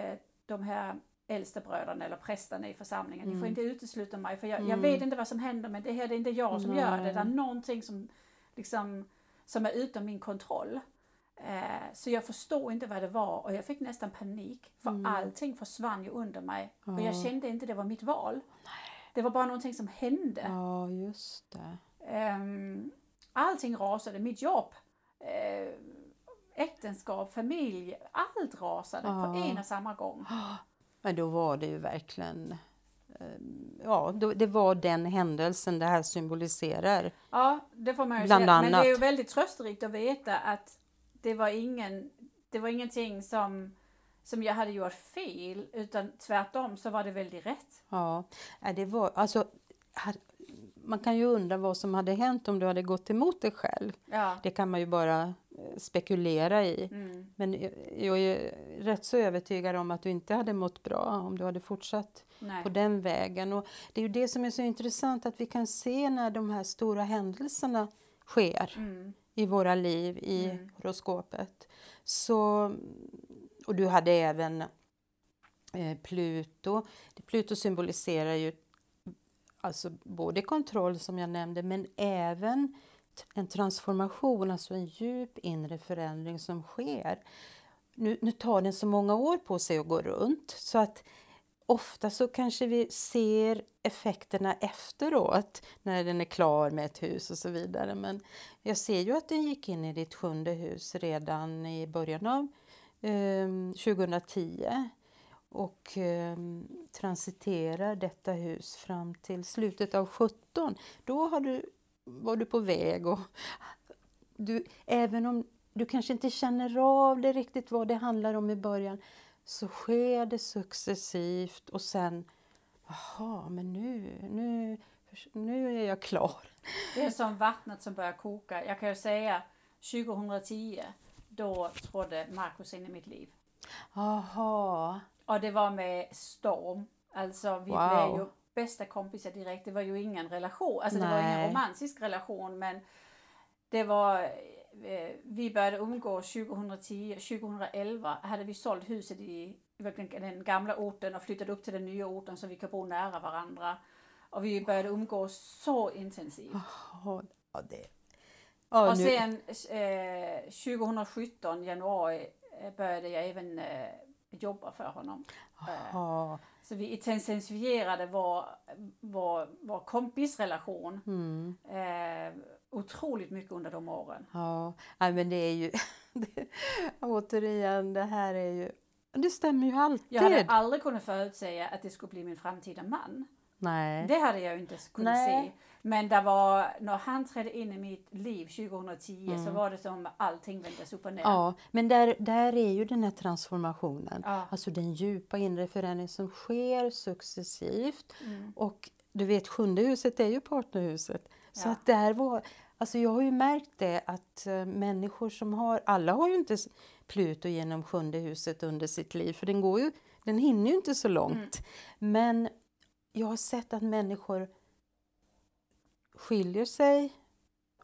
de här äldste bröderna eller prästerna i församlingen. Ni får inte utesluta mig för jag, jag vet inte vad som händer men det här det är inte jag som gör det. Det är någonting som, liksom, som är utom min kontroll. Eh, så jag förstod inte vad det var och jag fick nästan panik för allting försvann ju under mig och jag kände inte det var mitt val. Det var bara någonting som hände. Ja, just det. Ehm, allting rasade, mitt jobb, eh, äktenskap, familj, allt rasade på en och samma gång. <gasps> Men då var det ju verkligen... eh, Ja, det var den händelsen det här symboliserar. Ja, det får man ju Bland säga. Men det är ju väldigt trösterikt att veta att det var, ingen, det var ingenting som, som jag hade gjort fel, utan tvärtom så var det väldigt rätt. Ja, det var alltså... Man kan ju undra vad som hade hänt om du hade gått emot dig själv. Ja. Det kan man ju bara spekulera i. Mm. Men jag är rätt så övertygad om att du inte hade mått bra om du hade fortsatt Nej. på den vägen. Och det är ju det som är så intressant att vi kan se när de här stora händelserna sker Mm. i våra liv i horoskopet. Så, och du hade även eh, Pluto. Pluto symboliserar ju alltså både kontroll som jag nämnde men även en transformation, alltså en djup inre förändring som sker. Nu, nu tar den så många år på sig att gå runt så att ofta så kanske vi ser effekterna efteråt när den är klar med ett hus och så vidare. Men jag ser ju att den gick in i ditt sjunde hus redan i början av eh, 2010 och eh, transiterar detta hus fram till slutet av 17. Då har du, var du på väg och du, även om du kanske inte känner av det riktigt vad det handlar om i början så sker det successivt och sen, jaha, men nu, nu, nu är jag klar. Det är som vattnet som börjar koka. Jag kan ju säga 2010, då trodde Markus in i mitt liv. Jaha, Och det var med storm. Alltså vi Wow. blev ju bästa kompisar direkt. Det var ju ingen relation, alltså det var ingen Nej. romantisk relation men det var eh, vi började umgås 2010, 2011 hade vi sålt huset i den gamla orten och flyttat upp till den nya orten så vi kan bo nära varandra. Och vi började umgås så intensivt. ja, det... Ja, Och sen eh, 2017 januari eh, började jag även eh, jobba för honom. Jaha, så vi intensifierade vår, vår, vår kompisrelation mm. eh, otroligt mycket under de åren. Ja, men det är ju... <laughs> det, återigen, det här är ju... Det stämmer ju alltid. Jag hade aldrig kunnat förutsäga att det skulle bli min framtida man. Nej. Det hade jag inte kunnat Nej. se. Men det var, när han trädde in i mitt liv 2010 så var det som allting vändes upp och ner. Mm. Ja, men där, där är ju den här transformationen. Ja. Alltså den djupa inre förändring som sker successivt. Mm. Och du vet, sjunde huset är ju partnerhuset. Så Ja. att där var... Alltså jag har ju märkt det att eh, människor som har... Alla har ju inte Pluto genom sjunde huset under sitt liv. För den, går ju, den hinner ju inte så långt. Mm. Men jag har sett att människor skiljer sig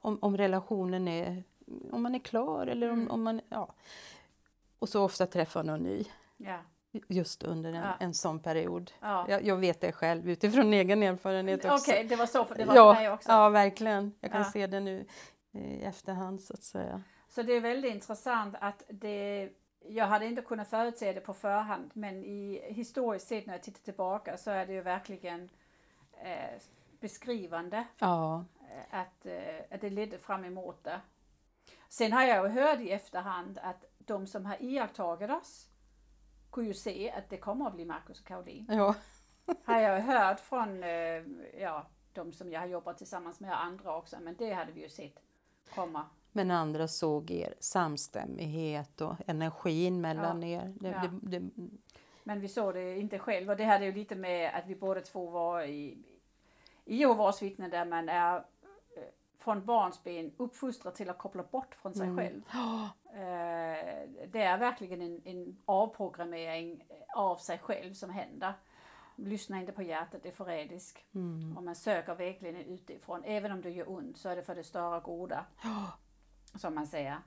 om, om relationen är... Om man är klar eller om, Mm. om man... Ja. Och så ofta träffar någon ny Ja. just under en, Ja. en sån period. Ja. Jag, jag vet det själv utifrån <laughs> egen erfarenhet Okej, också. det var så för, det var ja, för mig också. ja, verkligen. Jag kan Ja. se det nu i efterhand så att säga. Så det är väldigt intressant att det, jag hade inte kunnat förutse det på förhand men i historiskt sett när jag tittar tillbaka så är det ju verkligen eh, beskrivande Ja, eh, att, eh, att det ledde fram emot det. Sen har jag ju hört i efterhand att de som har iakttagit oss kunde ju se att det kommer att bli Marcus och Caroline. ja. har jag hört från eh, ja, de som jag har jobbat tillsammans med och andra också, men det hade vi ju sett komma. Men andra såg er samstämmighet och energin mellan er. Det, Ja. det, det, Men vi såg det inte själv och det hade ju lite med att vi båda två var i, i Jehovas där man är eh, från barnsben uppfostrad till att koppla bort från sig själv. <gasps> Eh, det är verkligen en, en avprogrammering av sig själv som händer. Lyssna inte på hjärtat, det är förrädisk. Och man söker vägledning utifrån. Även om det gör ont så är det för det större goda. <gasps> Som man säger.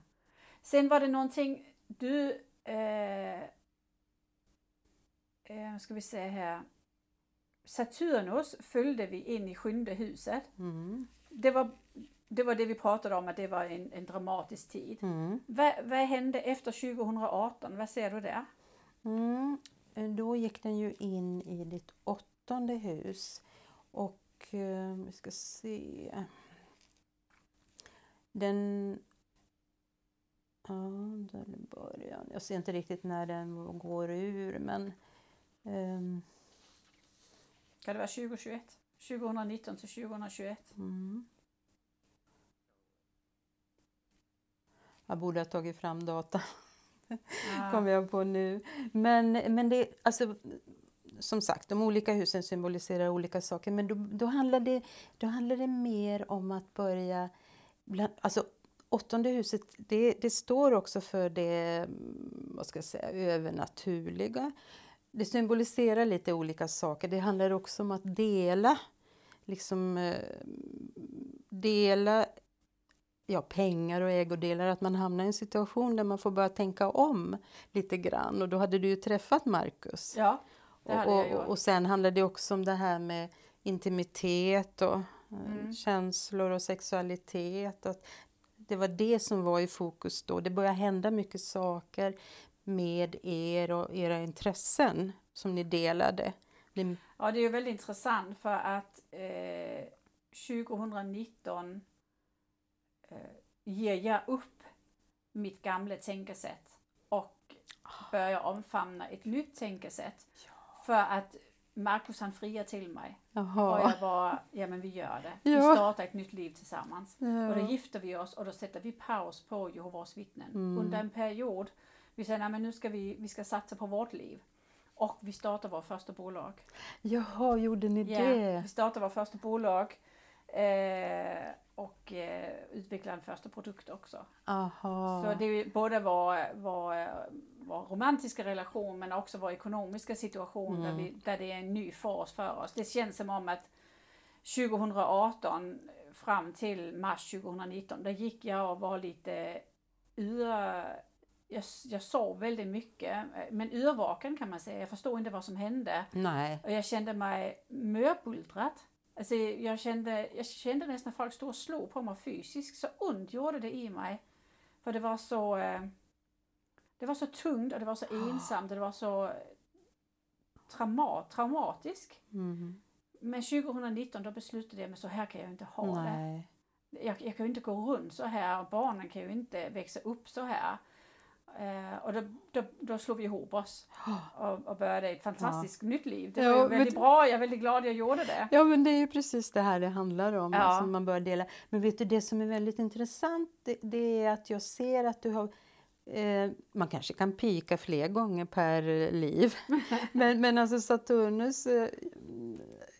Sen var det någonting du eh, eh, ska vi se här. Saturnus följde vi in i sjunde huset. mm, Det var, det var det vi pratade om, att det var en, en dramatisk tid. mm, Vad, vad hände efter 2018? Vad ser du där? mm. Då gick den ju in i ditt åttonde hus. Och eh, vi ska se. Den... Ja, där är början. Jag ser inte riktigt när den går ur men... ehm, Kan det vara 2021? 2019 till 2021? Mm. Jag borde ha tagit fram data, kommer jag på nu. Men, men det, alltså, som sagt, de olika husen symboliserar olika saker. Men då, då, handlar, det, då handlar det mer om att börja... Bland, alltså, åttonde huset, det, det står också för det mm, vad ska jag säga, övernaturliga. Det symboliserar lite olika saker. Det handlar också om att dela liksom eh, dela ja, pengar och ägodelar, att man hamnar i en situation där man får börja tänka om lite grann. Och då hade du ju träffat Marcus. Ja, det hade och, jag och, gjort. och sen handlar det också om det här med intimitet och eh, Mm. känslor och sexualitet. Att det var det som var i fokus då. Det började hända mycket saker med er och era intressen som ni delade. Ni, Ja, det är ju väldigt intressant för att eh, 2019 eh, ger jag upp mitt gamla tänkesätt och börjar omfamna ett nytt tänkesätt. För att Markus han friar till mig. Och jaha. jag bara, ja men vi gör det. Vi Ja. startar ett nytt liv tillsammans. Ja. Och då gifter vi oss och då sätter vi paus på Jehovas vittnen. Mm. Under en period, vi säger nej men nu ska vi, vi ska satsa på vårt liv. Och vi startar vårt första bolag. Jaha, gjorde ni Ja, det? vi startar vårt första bolag. Eh, och eh, utvecklar en första produkt också. Aha. Så det är både vår, vår, vår romantiska relation men också vår ekonomiska situation där, vi, där det är en ny fas för oss. Det känns som om att 2018 fram till mars 2019, där gick jag och var lite ur... Jag, jag sov väldigt mycket, men yrvaken kan man säga. Jag förstod inte vad som hände. Nej. Och jag kände mig mörbultrad. Alltså jag kände, jag kände nästan att folk stod och slog på mig fysiskt. Så ont gjorde det i mig. För det var så eh, Det var så tungt och det var så ensamt och det var så trauma, traumatiskt. Mm. Men 2019 då beslutade jag mig så här kan jag inte ha det. Nej. Jag, jag kan ju inte gå runt så här och barnen kan ju inte växa upp så här. Eh, och då, då, då slog vi ihop oss <gasps> och, och började ett fantastiskt nytt liv. Det Ja, var men- väldigt bra, jag är väldigt glad jag gjorde det. Ja, men det är ju precis det här det handlar om. Ja. Alltså man bör dela. Men vet du, det som är väldigt intressant det, det är att jag ser att du har Eh, man kanske kan pika fler gånger per liv. <laughs> men, men alltså Saturnus eh,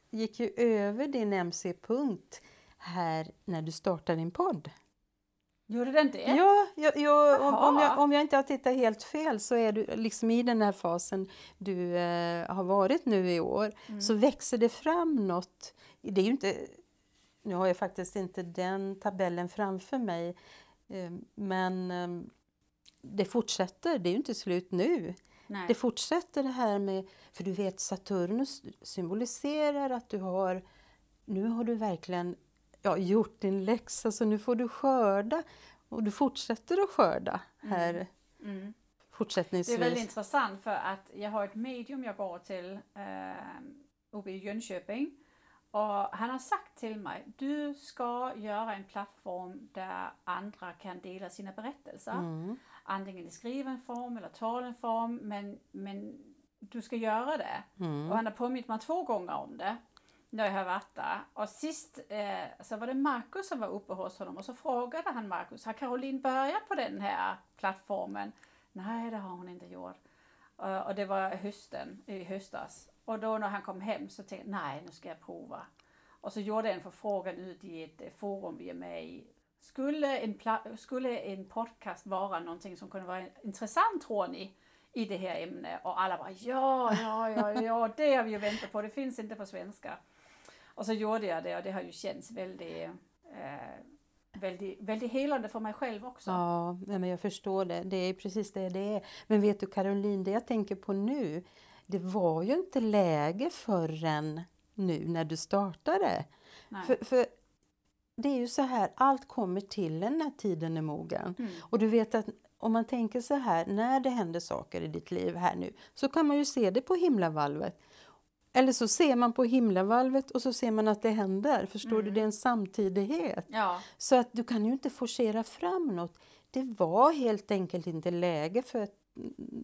gick ju över din MC-punkt här när du startade din podd. Gjorde den det? Ja, jag, jag, om, om, jag, om jag inte har tittat helt fel så är du liksom i den här fasen du eh, har varit nu i år så växer det fram något. Det är inte, nu har jag faktiskt inte den tabellen framför mig eh, men eh, det fortsätter, det är ju inte slut nu. Nej. Det fortsätter det här med, för du vet Saturnus symboliserar att du har, nu har du verkligen ja, gjort din läxa så nu får du skörda och du fortsätter att skörda här Mm. fortsättningsvis. Det är väldigt intressant för att jag har ett medium jag går till eh, uppe i Jönköping och han har sagt till mig, du ska göra en plattform där andra kan dela sina berättelser. Mm. Antingen i skriven form eller talen form, men, men du ska göra det. Mm. Och han har påmint mig två gånger om det när jag har varit där. Och sist eh, så var det Markus som var uppe hos honom och så frågade han Markus, har Caroline börjat på den här plattformen? Nej, det har hon inte gjort. Uh, och det var hösten, i höstas. Och då när han kom hem så tänkte jag, nej nu ska jag prova. Och så gjorde jag en förfrågan ut i ett eh, forum vi är med i. Skulle en, skulle en podcast vara någonting som kunde vara intressant tror ni? i det här ämnet och alla bara ja, ja, ja, ja, det har vi ju väntat på, det finns inte på svenska. Och så gjorde jag det och det har ju känts väldigt, eh, väldigt, väldigt helande för mig själv också. Ja, men jag förstår det. Det är precis det det är. Men vet du Caroline, det jag tänker på nu, det var ju inte läge förrän nu när du startade. För, för, det är ju så här, allt kommer till en när tiden är mogen. Mm. Och du vet att om man tänker så här, när det händer saker i ditt liv här nu, så kan man ju se det på himlavalvet. Eller så ser man på himlavalvet och så ser man att det händer. Förstår mm. du? Det är en samtidighet. Ja. Så att du kan ju inte forcera fram något. Det var helt enkelt inte läge för ett,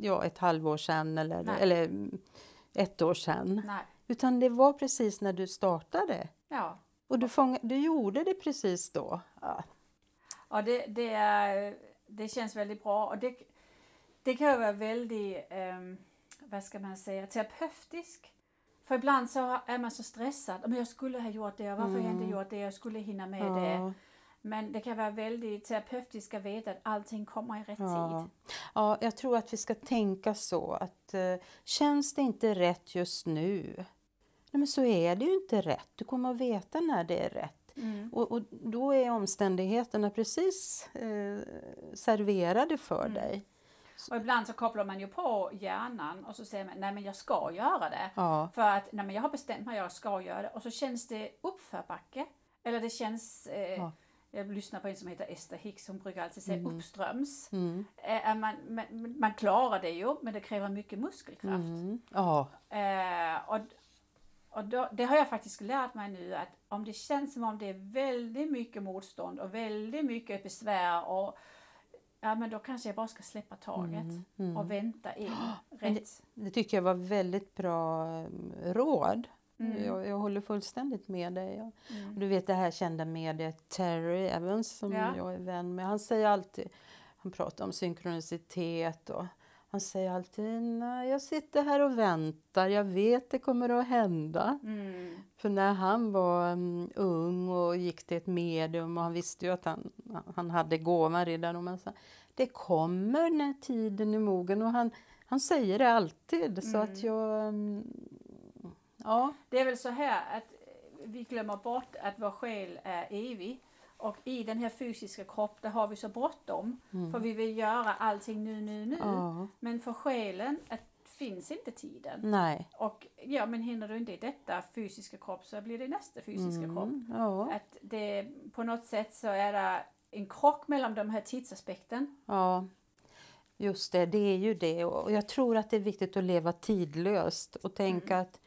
ja, ett halvår sedan eller, eller ett år sedan. Nej. Utan det var precis när du startade. Ja. Och du, fångade, du gjorde det precis då. Ja, ja det, det, är, det känns väldigt bra. Och det, det kan vara väldigt, um, vad ska man säga, terapeutisk för ibland så är man så stressad. Men jag skulle ha gjort det, varför mm. har jag inte mm. gjort det, jag skulle hinna med ja. det. Men det kan vara väldigt terapeutiskt att veta att allting kommer i rätt ja. tid. Ja, jag tror att vi ska tänka så att uh, känns det inte rätt just nu, nej, men så är det ju inte rätt. Du kommer att veta när det är rätt. Mm. Och, och, då är omständigheterna precis uh, serverade för mm. dig. Och ibland så kopplar man ju på hjärnan och så säger man nej men jag ska göra det. Ja. För att nej men jag har bestämt mig, jag ska göra det. Och så känns det uppförbacke. Eller det känns, eh, ja. jag lyssnar på en som heter Esther Hicks, hon brukar alltid säga mm. uppströms. Mm. Eh, man, man, man, klarar det ju men det kräver mycket muskelkraft. Mm. Ja. Eh, och och då, det har jag faktiskt lärt mig nu att om det känns som om det är väldigt mycket motstånd och väldigt mycket besvär och ja men då kanske jag bara ska släppa taget mm, mm. och vänta in <gasps> rätt. Det, det, tycker jag var väldigt bra mm, råd. Mm. Jag, jag, håller fullständigt med dig. Mm. Du vet det här kända mediet Terry Evans som ja. jag är vän med. Han säger alltid, han pratar om synkronicitet och han säger alltid, nej jag sitter här och väntar, jag vet det kommer att hända. Mm. För när han var um, ung och gick till ett medium och han visste ju att han, han hade gåvan redan. Och man sa, det kommer när tiden är mogen och han, han säger det alltid. Mm. Så att jag... Um, ja. Det är väl så här att vi glömmer bort att vår själ är evig. Och i den här fysiska kroppen, där har vi så bråttom. Mm. För vi vill göra allting nu, nu, nu. Ja. Men för själen att, finns inte tiden. Nej. Och ja, men hinner du inte i detta fysiska kropp så blir det nästa fysiska mm. kropp. Ja. Att det, på något sätt så är det en krock mellan de här tidsaspekten. Ja, just det, det är ju det. Och jag tror att det är viktigt att leva tidlöst och tänka mm. att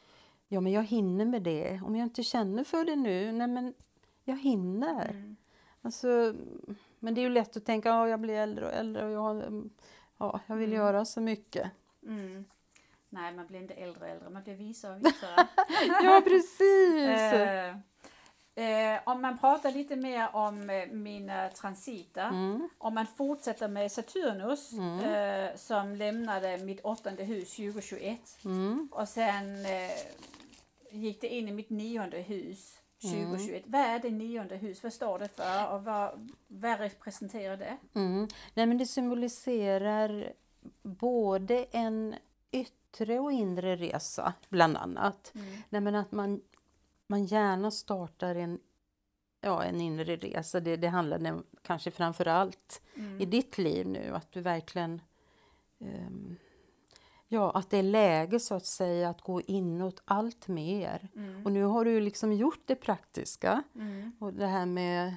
ja, men jag hinner med det. Om jag inte känner för det nu, nej men jag hinner. Mm. Alltså, men det är ju lätt att tänka att ja, jag blir äldre och äldre och jag, ja, jag vill mm. göra så mycket. Mm. Nej, man blir inte äldre och äldre, man blir visare och visare. <laughs> ja, precis! <laughs> eh, eh, om man pratar lite mer om eh, mina transiter, mm. om man fortsätter med Saturnus mm. eh, som lämnade mitt åttonde hus 2021 mm. och sen eh, gick det in i mitt nionde hus 2021. Mm. Vad är det nionde hus? Vad står det för och vad, vad representerar det? Mm. Nej, men det symboliserar både en yttre och inre resa, bland annat. Mm. Nej, men att man, man gärna startar en, ja, en inre resa. Det, det handlar kanske framför allt mm. i ditt liv nu, att du verkligen um, Ja, att det är läge så att säga att gå inåt allt mer. Mm. Och nu har du liksom gjort det praktiska mm. och det här med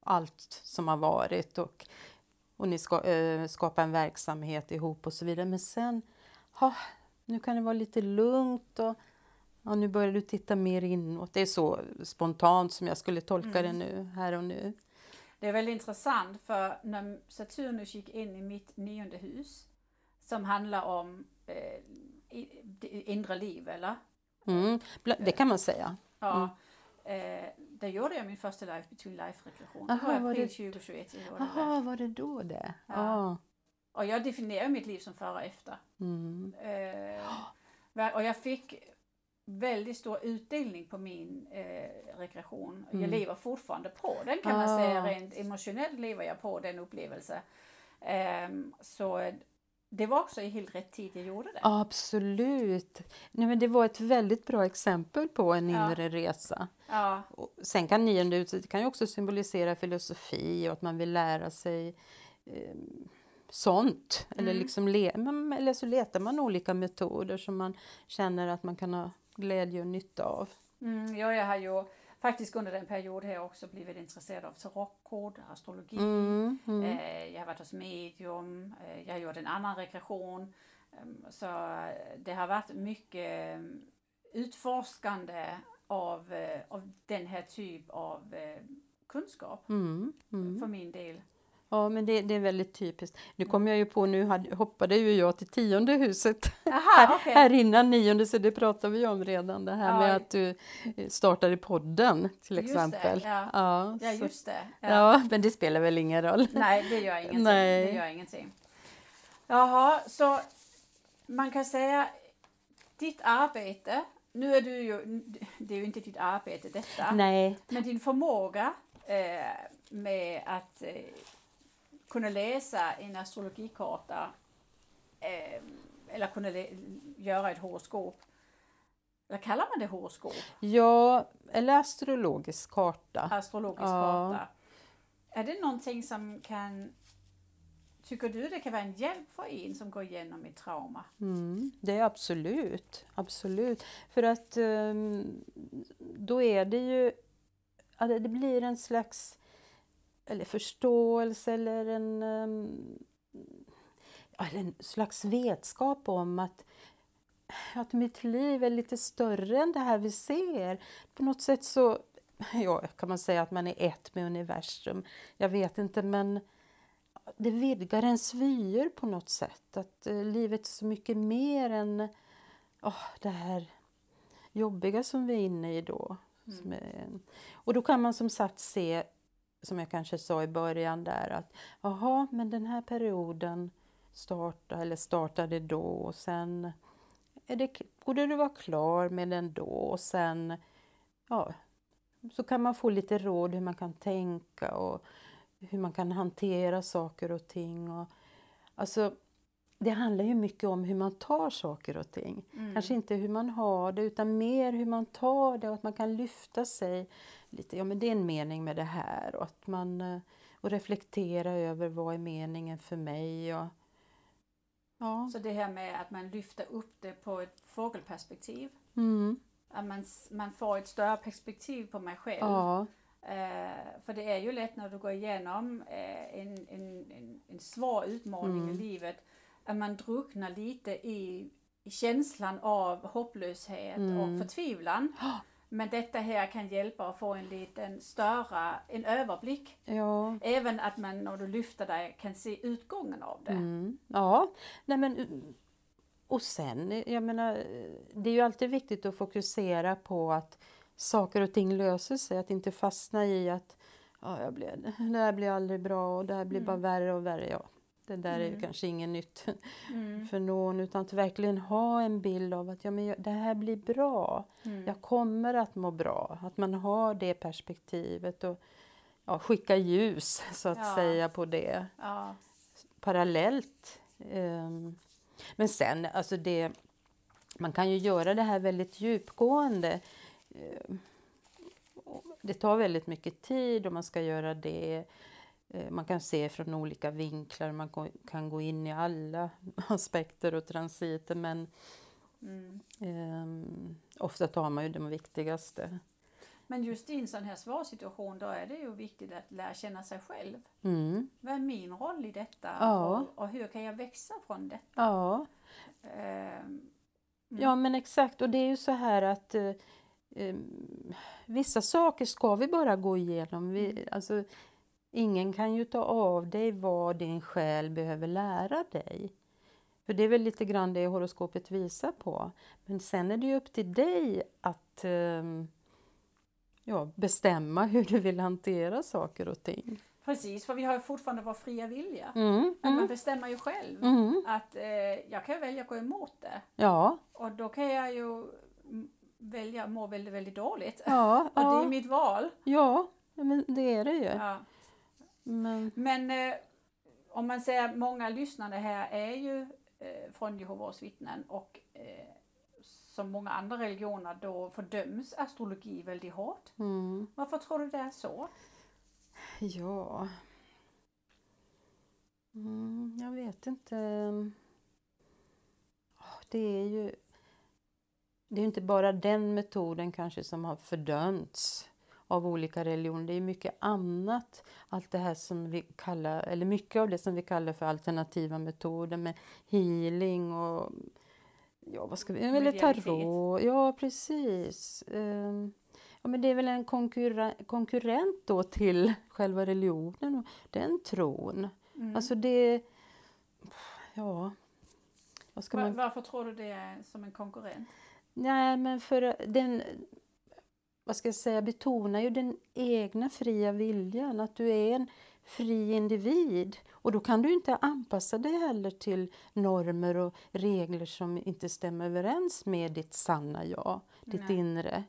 allt som har varit och och ni ska eh, skapa en verksamhet ihop och så vidare. Men sen, ha, nu kan det vara lite lugnt och ja, nu börjar du titta mer inåt. Det är så spontant som jag skulle tolka det nu, här och nu. Det är väldigt intressant för när Saturnus gick in i mitt nionde hus som handlar om eh, det inre liv, eller? Mm, det kan man säga. Ja. Eh, där gjorde jag min första Life Between Life-regression. Det Aha, var april det- 2021. Jag gjorde det. Jaha, var det då det? Ja. Ja. Och jag definierar mitt liv som före och efter. Mm. Eh, och jag fick väldigt stor utdelning på min eh, rekreation. Jag Mm. lever fortfarande på den kan man Ah. säga. Rent emotionellt lever jag på den upplevelsen. Så det var också i helt rätt tid jag gjorde det. Absolut. Nej, men det var ett väldigt bra exempel på en Ja. inre resa. Ja, Och sen kan nionde det kan ju också symbolisera filosofi och att man vill lära sig eh, sånt. Eller, Mm. liksom le- men- eller så letar man olika metoder som man känner att man kan ha glädje och nytta av. mm, ja, jag har ju faktiskt under den period här också blivit intresserad av tarotkort, astrologi. Mm, mm. Eh, jag har varit hos medium, eh, jag har gjort en annan rekreation. Ehm, Så eh, det har varit mycket utforskande av, av den här typ av kunskap Mm, mm. för min del. Ja, men det, det är väldigt typiskt. Nu kom jag ju på, nu hade, hoppade ju jag till tionde huset. Jaha, okej. Här innan nionde, så det pratar vi om redan. Det här Ja. med att du eh, startade podden till Just det, exempel. ja. Ja, Ja, så- just det. Ja. ja, men det spelar väl ingen roll. Nej, det gör ingenting. Nej. Det gör ingenting. Jaha, så man kan säga ditt arbete, nu är du ju, det är ju inte ditt arbete detta, Nej, men din förmåga eh, med att eh, kunna läsa en astrologikarta eh, eller kunna göra ett horoskop. Eller kallar man det horoskop? ja, eller astrologisk karta. Astrologisk Ja. karta. Är det någonting som kan Tycker du det kan vara en hjälp för en som går igenom ett trauma? Mm, det är absolut, absolut. För att ehm, då är det ju, det blir en slags eller förståelse eller en, eller en slags vetskap om att, att mitt liv är lite större än det här vi ser. På något sätt så ja, kan man säga att man är ett med universum. Jag vet inte, men det vidgar ens vyer på något sätt. Att eh, livet är så mycket mer än åh, det här jobbiga som vi är inne i då. Är, och då kan man som sagt se, som jag kanske sa i början där, att jaha, men den här perioden startade, eller startade då och sen är det, borde du vara klar med den då och sen ja, så kan man få lite råd hur man kan tänka och hur man kan hantera saker och ting. Och, alltså, det handlar ju mycket om hur man tar saker och ting. Kanske inte hur man har det utan mer hur man tar det och att man kan lyfta sig lite. Ja men det är en mening med det här och att man eh, och reflektera över vad är meningen för mig. Och, ja. Så det här med att man lyfter upp det på ett fågelperspektiv. Mm, Att man, man får ett större perspektiv på mig själv. ja. Eh, för det är ju lätt när du går igenom eh, en, en, en, en svår utmaning Mm. i livet att man drunknar lite i, i känslan av hopplöshet Mm. och förtvivlan. Men detta här kan hjälpa att få en liten större en överblick. ja. Även att man när du lyfter dig kan se utgången av det. Mm, ja, nej men och sen, jag menar, det är ju alltid viktigt att fokusera på att saker och ting löser sig, att inte fastna i att ja, jag blir, det här blir aldrig bra och det här blir bara värre och värre. Ja, det där är ju Mm. kanske inget nytt <laughs> Mm. för någon, utan att verkligen ha en bild av att ja, men jag- det här blir bra. Mm. Jag kommer att må bra. Att man har det perspektivet och ja, skicka ljus <laughs> så att Ja. säga på det Ja. parallellt. Ehm, Men sen, alltså det, man kan ju göra det här väldigt djupgående. Och Det tar väldigt mycket tid och man ska göra det. Eh, Man kan se från olika vinklar, man kan gå in i alla <laughs> aspekter och transiter men Mm. ehm, ofta tar man ju de viktigaste. Men just i en sån här svår situation då är det ju viktigt att lära känna sig själv. Mm. Vad är min roll i detta Ja. och, och hur kan jag växa från detta? Ja. Ehm, ja, men exakt. Och det är ju så här att eh, vissa saker ska vi bara gå igenom. Vi, alltså, ingen kan ju ta av dig vad din själ behöver lära dig. För det är väl lite grann det horoskopet visar på. Men sen är det ju upp till dig att ehm, ja, bestämma hur du vill hantera saker och ting. Precis, för vi har fortfarande vår fria vilja. Mm, Att man mm, bestämmer ju själv mm. att eh, jag kan välja att gå emot det. Ja, Och då kan jag ju välja att må väldigt, väldigt dåligt. ja, <laughs> Och det är ja, mitt val. ja, men det är det ju. Ja. Men, Men eh, om man säger många lyssnare här är ju eh, från Jehovas vittnen och eh, som många andra religioner då fördöms astrologi väldigt hårt. mm. Varför tror du det är så? Ja. Mm, jag vet inte. Det är ju det är inte bara den metoden kanske som har fördömts av olika religioner. Det är mycket annat. Allt det här som vi kallar, eller mycket av det som vi kallar för alternativa metoder med healing och ja, vad ska vi, eller tarot. Ja, precis. Ehm, Ja, men det är väl en konkurre- konkurrent då till själva religionen och den tron. Mm. Alltså det... Ja... Vad ska Va- man... Varför tror du det är som en konkurrent? Nej, men för den... Vad ska jag säga? Betonar ju den egna fria viljan. Att du är en fri individ. Och då kan du inte anpassa dig heller till normer och regler som inte stämmer överens med ditt sanna jag, ditt Nej. inre.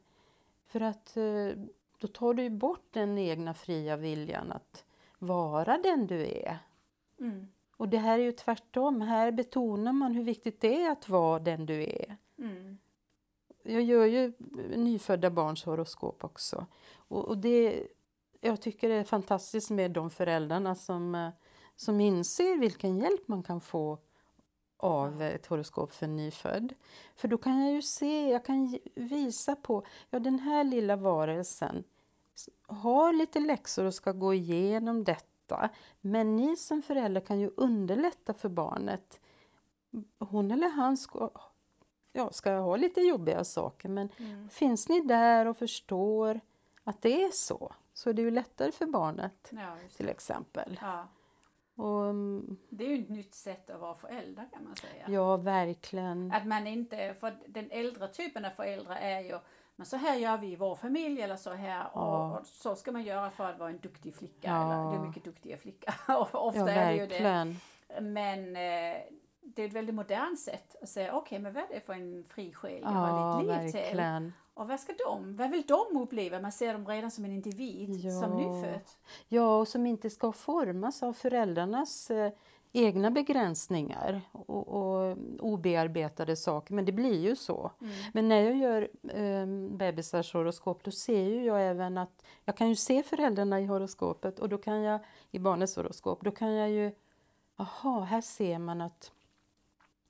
För att eh, då tar du ju bort den egna fria viljan att vara den du är. Mm. Och det här är ju tvärtom. Här betonar man hur viktigt det är att vara den du är. Mm. Jag gör ju nyfödda barns horoskop också. Och, och det, jag tycker det är fantastiskt med de föräldrarna som, eh, som inser vilken hjälp man kan få av ett horoskop för en nyfödd. För då kan jag ju se, jag kan visa på, ja den här lilla varelsen har lite läxor och ska gå igenom detta. Men ni som föräldrar kan ju underlätta för barnet. Hon eller han ska, ja, ska ha lite jobbiga saker men Mm. finns ni där och förstår att det är så, så är det ju lättare för barnet Ja, till det. exempel. Ja. Och, mm, Det är ju ett nytt sätt att vara förälder kan man säga. ja, verkligen. Att man inte, för den äldre typen av föräldrar är ju men så här gör vi i vår familj eller så här och, Ja. och så ska man göra för att vara en duktig flicka Ja. eller du är mycket duktigare flicka. <laughs> Och Ofta Ja, är det ju det. Men eh, det är ett väldigt modernt sätt att säga okej men vad är det för en fri själ jag Ja, har ditt liv till? verkligen. Och vad ska de, vad vill de uppleva? Man ser dem redan som en individ, Ja. som nyfödd. Ja, och som inte ska formas av föräldrarnas eh, egna begränsningar och, och obearbetade saker. Men det blir ju så. Mm. Men när jag gör eh, bebisars horoskop då ser ju jag även att jag kan ju se föräldrarna i horoskopet och då kan jag i barnets horoskop, då kan jag ju, aha, här ser man att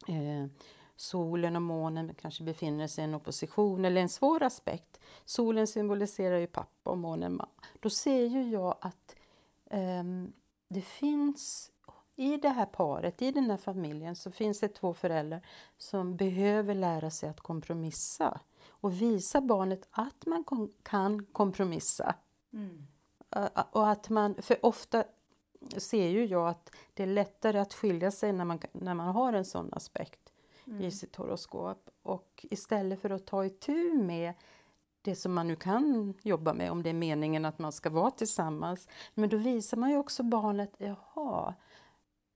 eh, solen och månen kanske befinner sig i en opposition eller en svår aspekt. Solen symboliserar ju pappa och månen mamma. Då ser ju jag att ehm, det finns i det här paret, i den här familjen, så finns det två föräldrar som behöver lära sig att kompromissa och visa barnet att man kan kompromissa. Mm. Och att man, för ofta ser ju jag att det är lättare att skilja sig när man, när man har en sån aspekt Mm. i sitt horoskop. Och istället för att ta itu med det som man nu kan jobba med, om det är meningen att man ska vara tillsammans. Men då visar man ju också barnet, jaha,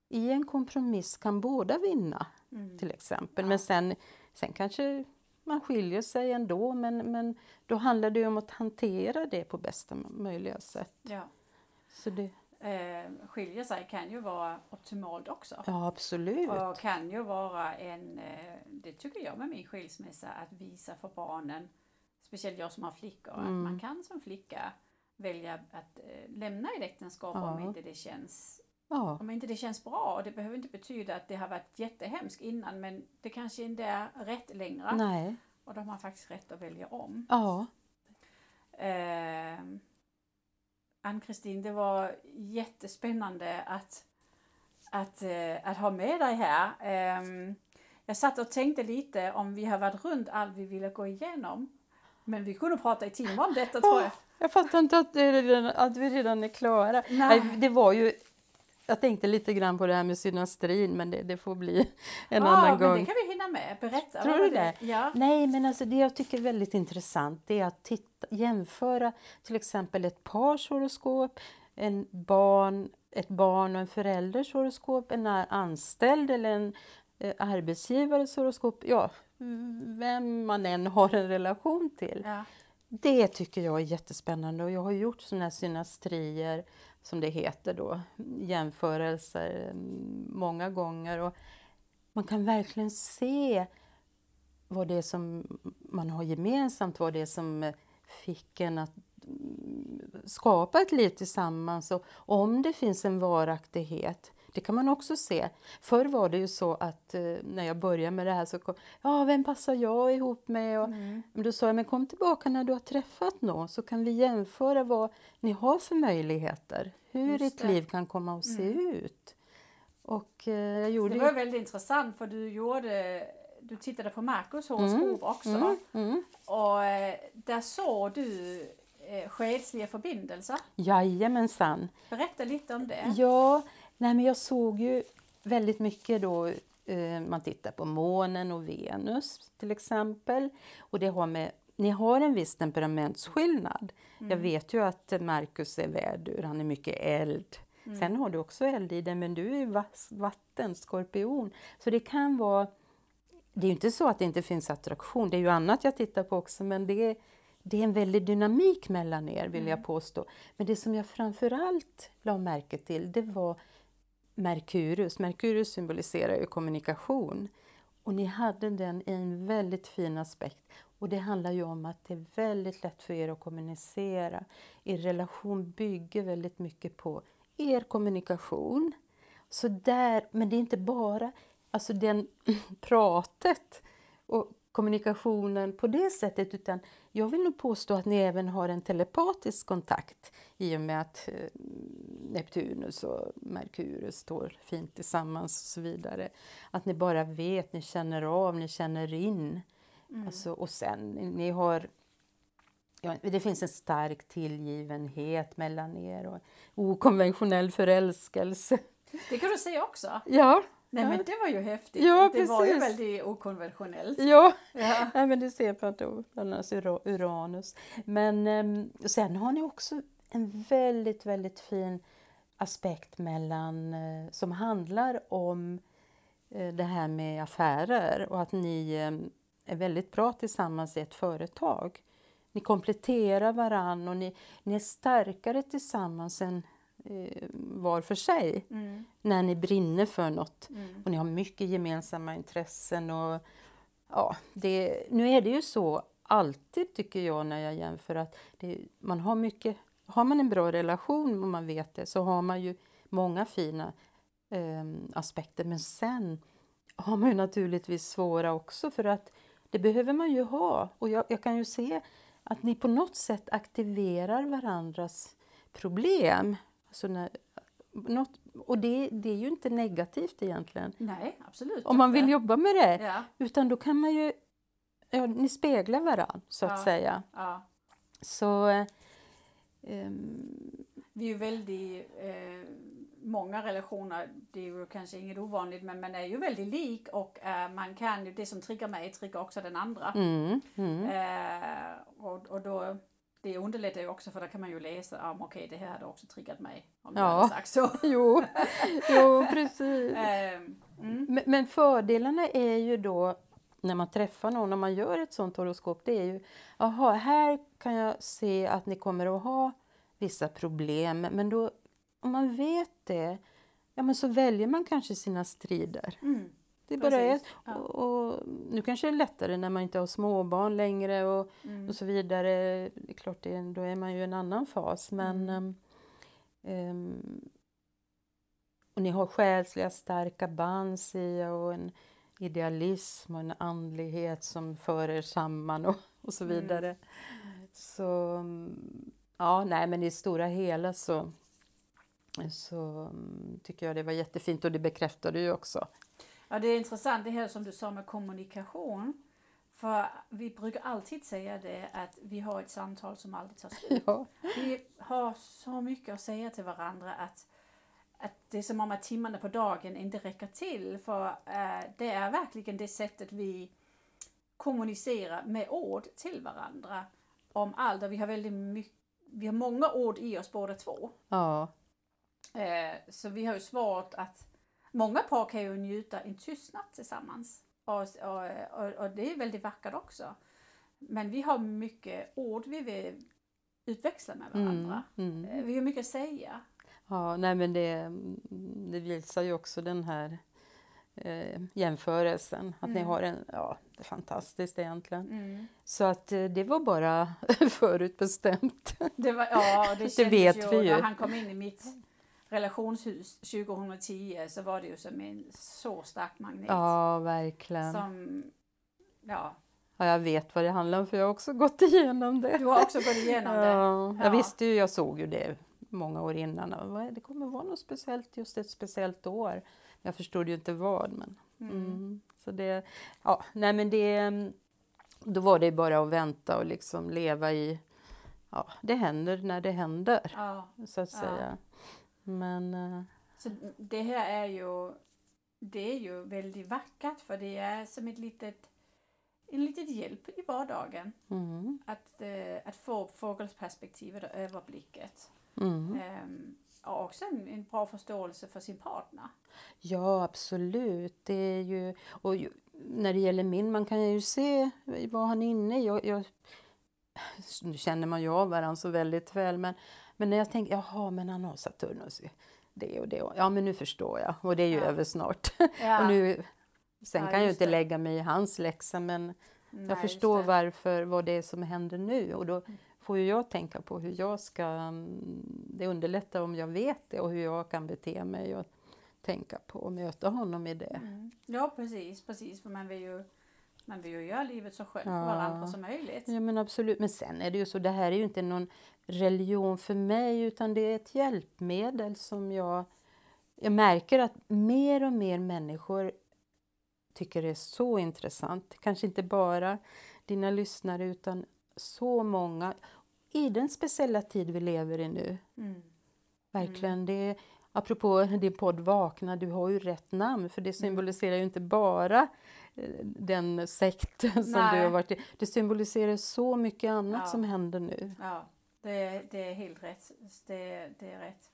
i en kompromiss kan båda vinna Mm. till exempel. Ja. Men sen, sen kanske man skiljer sig ändå, men, men då handlar det om att hantera det på bästa möjliga sätt. Ja. Så det, Eh, skilja sig kan ju vara optimalt också. ja, absolut. Och kan ju vara en, eh, det tycker jag med min skilsmässa, att visa för barnen, speciellt jag som har flickor, att Mm. man kan som flicka välja att eh, lämna ett äktenskap Ja. om inte det känns Ja, om inte det känns bra. Och det behöver inte betyda att det har varit jättehemskt innan men det kanske inte är rätt längre. nej, Och de har faktiskt rätt att välja om. ja, Eh, Ann-Kristin, det var jättespännande att, att, eh, att ha med dig här. Eh, jag satt och tänkte lite om vi har varit runt allt vi ville gå igenom. Men vi kunde prata i timmar om detta tror jag. Jag fattar inte att, redan, att vi redan är klara. Nej. Det var ju jag tänkte lite grann på det här med synastrin, men det, det får bli <laughs> en ja, annan gång. det kan vi hinna med. Berätta. Tror du det? Ja. Nej, men alltså det jag tycker är väldigt intressant det är att titta, jämföra till exempel ett pars horoskop, en barn, ett barn och en förälders horoskop, en anställd eller en eh, arbetsgivares horoskop. Ja, vem man än har en relation till. Ja. Det tycker jag är jättespännande och jag har gjort sådana här synastrier som det heter då, jämförelser mm, många gånger. Och man kan verkligen se vad det är som man har gemensamt, vad det är som eh, fick en att mm, skapa ett liv tillsammans och om det finns en varaktighet. Det kan man också se. Förr var det ju så att eh, när jag började med det här så kom, ja vem passar jag ihop med? Och, mm. Då sa jag, men kom tillbaka när du har träffat någon så kan vi jämföra vad ni har för möjligheter. Hur ditt liv kan komma att se mm. ut. Och, eh, jag gjorde det var ju... väldigt intressant för du gjorde du tittade på horoskop mm. också. Mm. Mm. Och eh, där såg du eh, själsliga förbindelser. Jajamensan. Berätta lite om det. Ja, Nej, men jag såg ju väldigt mycket då, eh, man tittar på månen och Venus till exempel. Och det har med, ni har en viss temperamentsskillnad. Mm. Jag vet ju att Markus är vädur, han är mycket eld. Mm. Sen har du också eld i dig, men du är vatten, skorpion. Så det kan vara... Det är ju inte så att det inte finns attraktion, det är ju annat jag tittar på också, men det är, det är en väldig dynamik mellan er, vill mm. jag påstå. Men det som jag framförallt la märke till, det var Merkurius. Merkurius symboliserar ju kommunikation. Och ni hade den i en väldigt fin aspekt. Och det handlar ju om att det är väldigt lätt för er att kommunicera. Er relation bygger väldigt mycket på er kommunikation. Så där, men det är inte bara alltså den <clears throat> pratet och kommunikationen på det sättet utan jag vill nog påstå att ni även har en telepatisk kontakt i och med att eh, Neptunus och Merkurius står fint tillsammans och så vidare. Att ni bara vet, ni känner av, ni känner in. Mm. Alltså, och sen, ni har Ja, det finns en stark tillgivenhet mellan er och okonventionell förälskelse. Det kan du säga också. Ja, Nej men det var ju häftigt. Ja, det var ju väldigt okonventionellt. Ja, ja. <laughs> ja men du ser på att annars Uranus. Men um, sen har ni också en väldigt, väldigt fin aspekt mellan, uh, som handlar om uh, det här med affärer och att ni um, är väldigt bra tillsammans i ett företag. Ni kompletterar varann och ni, ni är starkare tillsammans än Eh, var för sig mm. när ni brinner för något mm. och ni har mycket gemensamma intressen. Och, ja, det, nu är det ju så alltid tycker jag när jag jämför att det, man har mycket, har man en bra relation och man vet det så har man ju många fina eh, aspekter men sen har man ju naturligtvis svåra också för att det behöver man ju ha och jag, jag kan ju se att ni på något sätt aktiverar varandras problem Alltså när, något, och det, det är ju inte negativt egentligen. Nej, absolut Om man vill jobba med det. Ja. Utan då kan man ju... Ja, ni speglar varandra, så att ja. säga. Ja. Så... Um, vi är ju väldigt... Eh, många relationer, det är ju kanske inget ovanligt, men man är ju väldigt lik och eh, man kan ju, det som triggar mig triggar också den andra. Mm, mm. Eh, och, och då det underlättar ju också för då kan man ju läsa om okej okay, det här hade också triggat mig. Om ja. jag hade sagt så. <laughs> jo. jo, precis. <laughs> Ehm, mm. men, men fördelarna är ju då när man träffar någon, när man gör ett sånt horoskop, det är ju jaha, här kan jag se att ni kommer att ha vissa problem, men då om man vet det, ja men så väljer man kanske sina strider. Mm. Det bara är ja. och, och, Nu kanske det är lättare när man inte har småbarn längre och, mm. och så vidare. Det är klart, det, då är man ju i en annan fas. Men, mm. um, och ni har själsliga starka band och en idealism och en andlighet som för er samman och, och så mm. vidare. Så mm, ja, nej men i det stora hela så, så mm, tycker jag det var jättefint och det bekräftar du ju också. Ja, det är intressant det här som du sa med kommunikation. För vi brukar alltid säga det att vi har ett samtal som aldrig tar slut. <laughs> Ja. Vi har så mycket att säga till varandra att, att det är som om att timmarna på dagen inte räcker till. För eh, det är verkligen det sättet vi kommunicerar med ord till varandra om allt. Och vi har väldigt mycket, vi har många ord i oss båda två. Ja, Eh, så vi har ju svårt att, många par kan ju njuta en tystnad tillsammans. Och, och, och, och det är väldigt vackert också. Men vi har mycket ord vi vill utväxla med varandra. mm. Eh, Vi har mycket att säga. ja nej men det, det visar ju också den här eh, jämförelsen. Att ni Mm. har en, ja, det är fantastiskt egentligen. Mm. Så att eh, det var bara <laughs> förutbestämt. Det, var, ja, det, Det vet ju, vi ju. När han kom in i mitt relationshus 2010 så var det ju som en så stark magnet. Ja, verkligen. Som, ja, Ja, jag vet vad det handlar om för jag har också gått igenom det. du har också gått igenom det. Ja, Ja. jag visste ju, jag såg ju det många år innan. Det kommer vara något speciellt just ett speciellt år. Jag förstod ju inte vad. Men, mm. Så det, ja, nej men det, då var det bara att vänta och liksom leva i, ja, det händer när det händer, Ja. så att Ja. säga. Men eh, Så det här är ju, det är ju väldigt vackert för det är som ett litet, en litet hjälp i vardagen mm, att, eh, att få fågelsperspektivet och överblicket. mm. Ehm, och också en, en bra förståelse för sin partner. Ja, absolut. Det är ju, och ju, när det gäller min man kan jag ju se vad han är inne i. Jag, jag, nu känner man ju av varandra så väldigt väl, men, men när jag tänker jaha, men han har Saturnus det och det. och- Ja, men nu förstår jag. Och det är ju Ja. över snart. <laughs> Ja, och nu, sen Ja, kan jag ju inte det. lägga mig i hans läxa, men nej, jag förstår varför, vad det är som händer nu. Och då får ju jag tänka på hur jag ska... mm, Det underlättar om jag vet det och hur jag kan bete mig och tänka på och möta honom i det. Mm. Ja, precis, precis. För man vill ju, man vill ju göra livet så skönt Ja. för varandra som möjligt. Ja men absolut, men sen är det ju så, det här är ju inte någon religion för mig utan det är ett hjälpmedel som jag, jag märker att mer och mer människor tycker det är så intressant. Kanske inte bara dina lyssnare utan så många i den speciella tid vi lever i nu. Mm. Verkligen. Det, apropå din podd Vakna, du har ju rätt namn för det symboliserar ju inte bara eh, den sekt som du Nej. har varit i. Det symboliserar så mycket annat Ja. som händer nu. Ja, det, det är helt rätt. Det, det är rätt.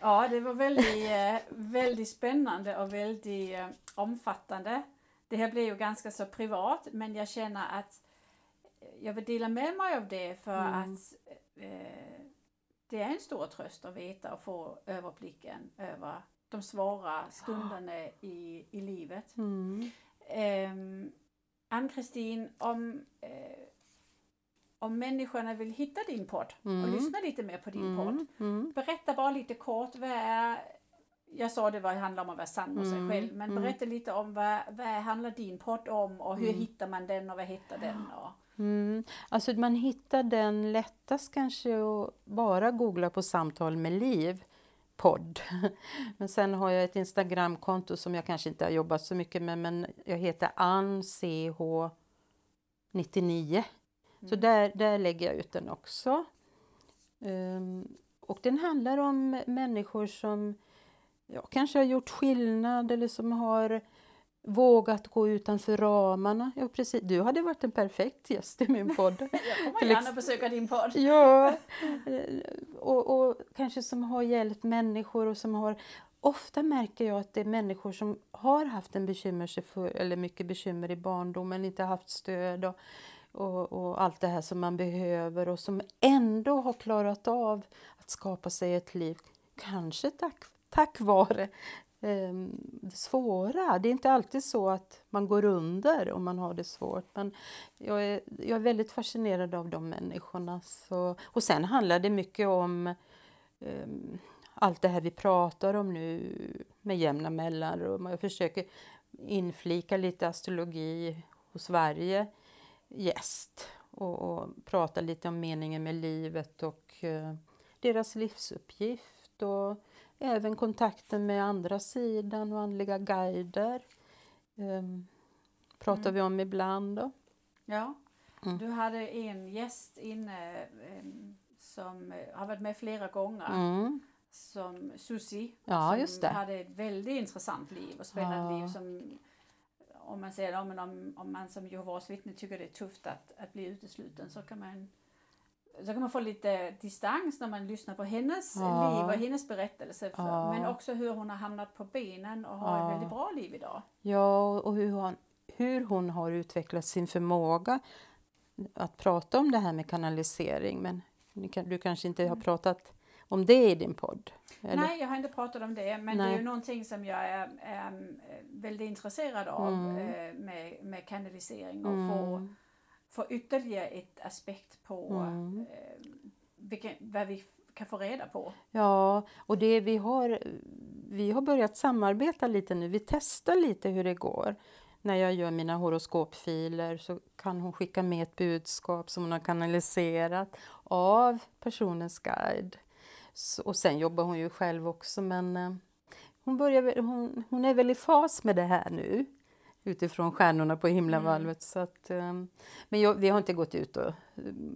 Ja, det var väldigt, <laughs> eh, väldigt spännande och väldigt eh, omfattande. Det här blev ju ganska så privat, men jag känner att jag vill dela med mig av det för Mm. att eh, det är en stor tröst att veta och få överblicken över de svåra stunderna i, i livet. Mm. Um, Ann-Kristin, om, eh, om människorna vill hitta din podd och Mm. lyssna lite mer på din podd. Mm. Mm. Berätta bara lite kort, vad är, jag sa det var, handlar om att vara sann mot sig Mm, själv, men mm. berätta lite om vad, vad handlar din podd om och hur Mm. hittar man den och vad heter den? Och, Mm. Alltså man hittar den lättast kanske att bara googla på Samtal med Liv podd. <laughs> Men sen har jag ett Instagramkonto som jag kanske inte har jobbat så mycket med men jag heter AnnCH99. Så Mm. där, där lägger jag ut den också. Ehm, och den handlar om människor som ja, kanske har gjort skillnad eller som har vågat gå utanför ramarna. Ja, precis. Du hade varit en perfekt gäst i min podd. <laughs> Jag kommer gärna besöka din podd. Ja, <laughs> eh, och, och kanske som har hjälpt människor och som har... Ofta märker jag att det är människor som har haft en bekymmersefull, eller mycket bekymmer i barndomen, inte haft stöd och, och, och allt det här som man behöver och som ändå har klarat av att skapa sig ett liv. Kanske tack, tack vare eh, det svåra. Det är inte alltid så att man går under om man har det svårt. Men jag är, jag är väldigt fascinerad av de människorna. Så, och sen handlar det mycket om eh, allt det här vi pratar om nu med jämna mellanrum. Jag försöker inflika lite astrologi hos varje gäst. och, och prata lite om meningen med livet och eh, deras livsuppgift och även kontakten med andra sidan och andliga guider. Um, pratar Mm. vi om ibland. Då. Ja. Mm. Du hade en gäst inne em, som eh, har varit med flera gånger. Mm. Som Susi. Ja, som hade ett väldigt intressant liv och spännande Ja. liv. Som, om man säger ja, men om, om man som Jehovas vittne tycker det är tufft att, att bli utesluten så kan man så kan man få lite distans när man lyssnar på hennes Ja. liv och hennes berättelse. För, Ja. Men också hur hon har hamnat på benen och har Ja. ett väldigt bra liv idag. Ja, och hur hon, hur hon har utvecklat sin förmåga att prata om det här med kanalisering. Men du kanske inte har pratat om det i din podd? Eller? Nej, jag har inte pratat om det, men det är Nej. ju någonting som jag är, är väldigt intresserad av Mm. eh, med, med kanalisering och få, Mm. få ytterligare ett aspekt på Mm. eh, vilken, vad vi kan få reda på. Ja, och det vi har, vi har börjat samarbeta lite nu. Vi testar lite hur det går. När jag gör mina horoskopfiler så kan hon skicka med ett budskap som hon har kanaliserat av personens guide. Så, och sen jobbar hon ju själv också men eh, hon, börjar, hon, hon är väl i fas med det här nu utifrån stjärnorna på himlavalvet. Så att, eh, men jag, vi har inte gått ut och eh,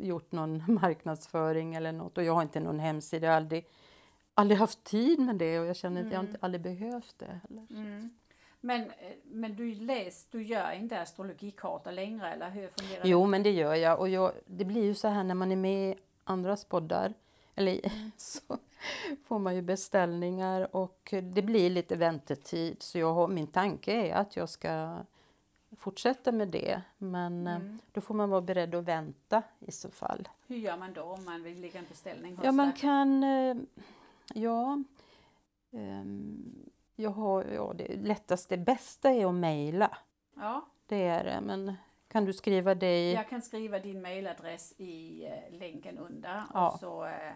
gjort någon <laughs> marknadsföring eller något och jag har inte någon hemsida. Jag har aldrig, aldrig haft tid med det och jag känner att jag Mm. inte aldrig behövt det heller. Men, eh, men du läs, du gör inte astrologikartor längre eller hur fungerar Jo, men det gör jag. Och jag, det blir ju så här när man är med i andras poddar, eller Mm. <laughs> så får man ju beställningar och det blir lite väntetid. Så jag har, min tanke är att jag ska fortsätta med det. Men eh, Mm. då får man vara beredd att vänta i så fall. Hur gör man då om man vill lägga en beställning hos Ja, man kan... eh, Ja, ehm, jag har, ja, det lättaste, bästa är att mejla. Ja, Det är det. Men kan du skriva i... jag kan skriva din mailadress i eh, länken under Ja. och så, eh,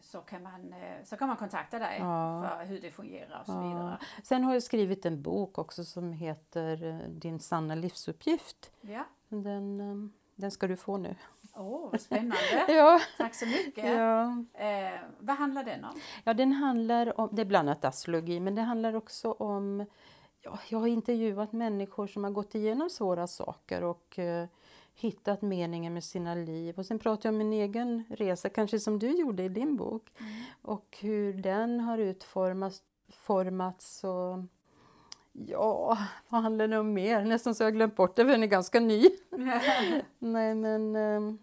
så, kan man, eh, så kan man kontakta dig Ja. för hur det fungerar och så vidare. Sen har jag skrivit en bok också som heter Din sanna livsuppgift. Ja. Den, den ska du få nu. Åh, vad spännande. <laughs> Ja, Tack så mycket. ja. Eh, vad handlar den om? ja den handlar om, det är bland annat astrologi, men det handlar också om ja, jag har intervjuat människor som har gått igenom svåra saker och eh, hittat meningen med sina liv. Och sen pratar jag om min egen resa, kanske som du gjorde i din bok. Och hur den har utformats formats och ja, vad handlar det om mer? Nästan så jag glömt bort det för den är ganska ny. <laughs> Nej men eh,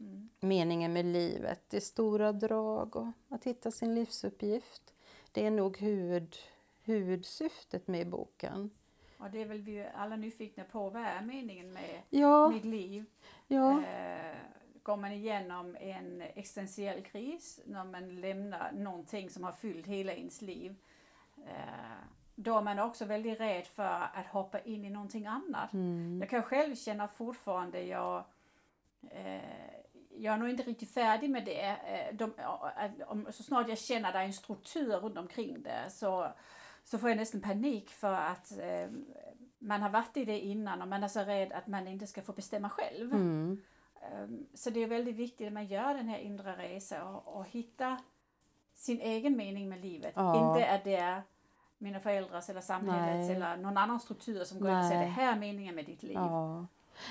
Mm. meningen med livet i stora drag och att hitta sin livsuppgift. Det är nog huvud, huvudsyftet med boken. Och det är väl vi alla nyfikna på. Vad är meningen med Ja, mitt liv? ja, Eh, går man igenom en existentiell kris när man lämnar någonting som har fyllt hela ens liv. Eh, då är man också väldigt rädd för att hoppa in i någonting annat. mm, Jag kan själv känna fortfarande, jag, eh, jag är nog inte riktigt färdig med det. Eh, de, om, så snart jag känner att det är en struktur runt omkring det så, så får jag nästan panik för att eh, man har varit i det innan och man är så rädd att man inte ska få bestämma själv. mm, Um, Så det är väldigt viktigt att man gör den här inre resan och, och hittar sin egen mening med livet. Ja. Inte att det är mina föräldrars eller samhällets Nej. eller någon annan struktur som går in och säger Nej. det här är meningen med ditt liv. ja.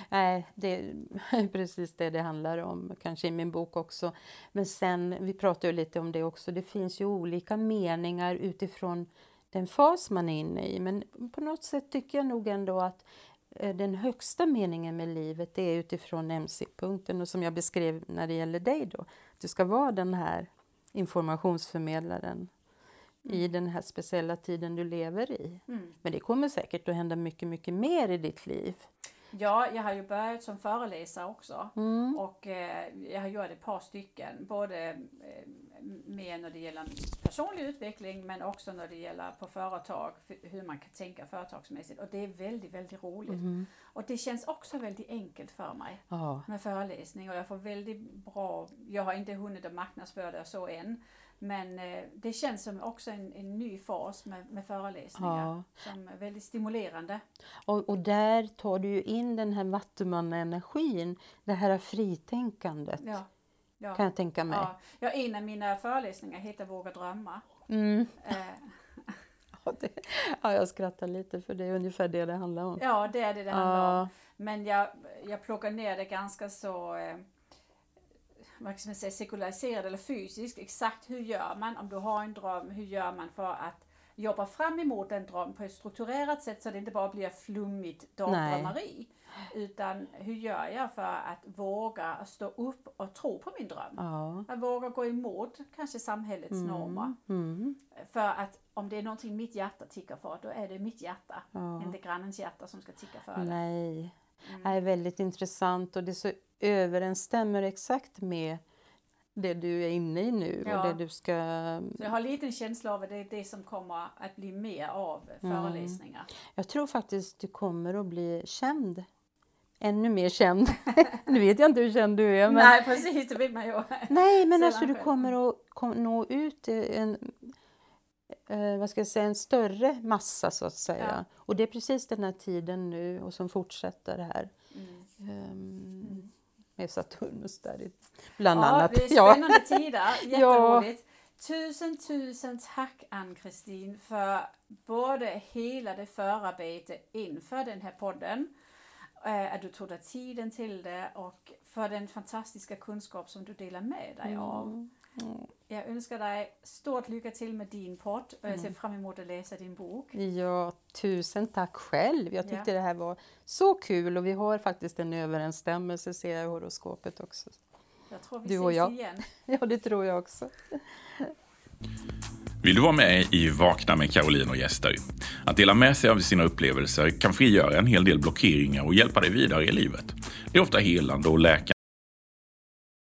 Nej, det är <laughs> precis det det handlar om, kanske i min bok också. Men sen, vi pratar ju lite om det också, det finns ju olika meningar utifrån den fas man är inne i. Men på något sätt tycker jag nog ändå att eh, den högsta meningen med livet är utifrån MC-punkten och som jag beskrev när det gäller dig då. Du ska vara den här informationsförmedlaren i den här speciella tiden du lever i. Mm. Men det kommer säkert att hända mycket, mycket mer i ditt liv. Ja, jag har ju börjat som föreläsare också. Mm. Och eh, jag har gjort ett par stycken, både eh, mer när det gäller personlig utveckling men också när det gäller på företag, hur man kan tänka företagsmässigt. Och det är väldigt, väldigt roligt. Mm. Och det känns också väldigt enkelt för mig oh. med föreläsning och jag får väldigt bra, jag har inte hunnit att marknadsföra det så än, men eh, det känns som också en, en ny fas med, med föreläsningar ja. som är väldigt stimulerande. Och, och där tar du ju in den här vattumannaenergin, det här fritänkandet. Ja. Ja. Kan jag tänka mig. Ja. ja, en av mina föreläsningar heter Våga drömma. Mm. Eh. <laughs> ja, det, ja, jag skrattar lite för det är ungefär det det handlar om. Ja, det är det det handlar om. Men jag, jag plockar ner det ganska så eh, vad ska man säga, sekulariserad eller fysisk. Exakt hur gör man om du har en dröm? Hur gör man för att jobba fram emot en dröm på ett strukturerat sätt så det inte bara blir flummigt dagdrömmeri. Utan hur gör jag för att våga stå upp och tro på min dröm? Ja. Att våga gå emot kanske samhällets mm. normer. Mm. För att om det är någonting mitt hjärta tickar för, då är det mitt hjärta. Ja. Inte grannens hjärta som ska ticka för det. Nej. Mm. Det är väldigt intressant och det så överensstämmer exakt med det du är inne i nu. Ja. Och det du ska... Så jag har en känsla av att det är det som kommer att bli mer av föreläsningar. Mm. Jag tror faktiskt du kommer att bli känd. Ännu mer känd. <laughs> nu vet jag inte hur känd du är. Men... Nej precis, det vill man ju. Nej men alltså du kommer att nå ut en, eh, vad ska jag säga, en större massa så att säga. Ja. Och det är precis den här tiden nu och som fortsätter här. Mm. Um, med Saturnus där bland ja, annat. Det är <laughs> spännande <laughs> ja. tider, jätteroligt. Tusen, tusen tack Ann-Kristin för både hela det förarbetet inför den här podden, att du tog dig tiden till det och för den fantastiska kunskap som du delar med dig av. Mm. Mm. Jag önskar dig stort lycka till med din podd och jag ser mm. fram emot att läsa din bok. Ja, tusen tack själv. Jag tyckte ja. det här var så kul och vi har faktiskt en överensstämmelse ser jag i horoskopet också. Jag tror vi du ses och jag. igen. <laughs> Ja, det tror jag också. Vill du vara med i Vakna med Caroline och gäster? Att dela med sig av sina upplevelser kan frigöra en hel del blockeringar och hjälpa dig vidare i livet. Det är ofta helande och läkande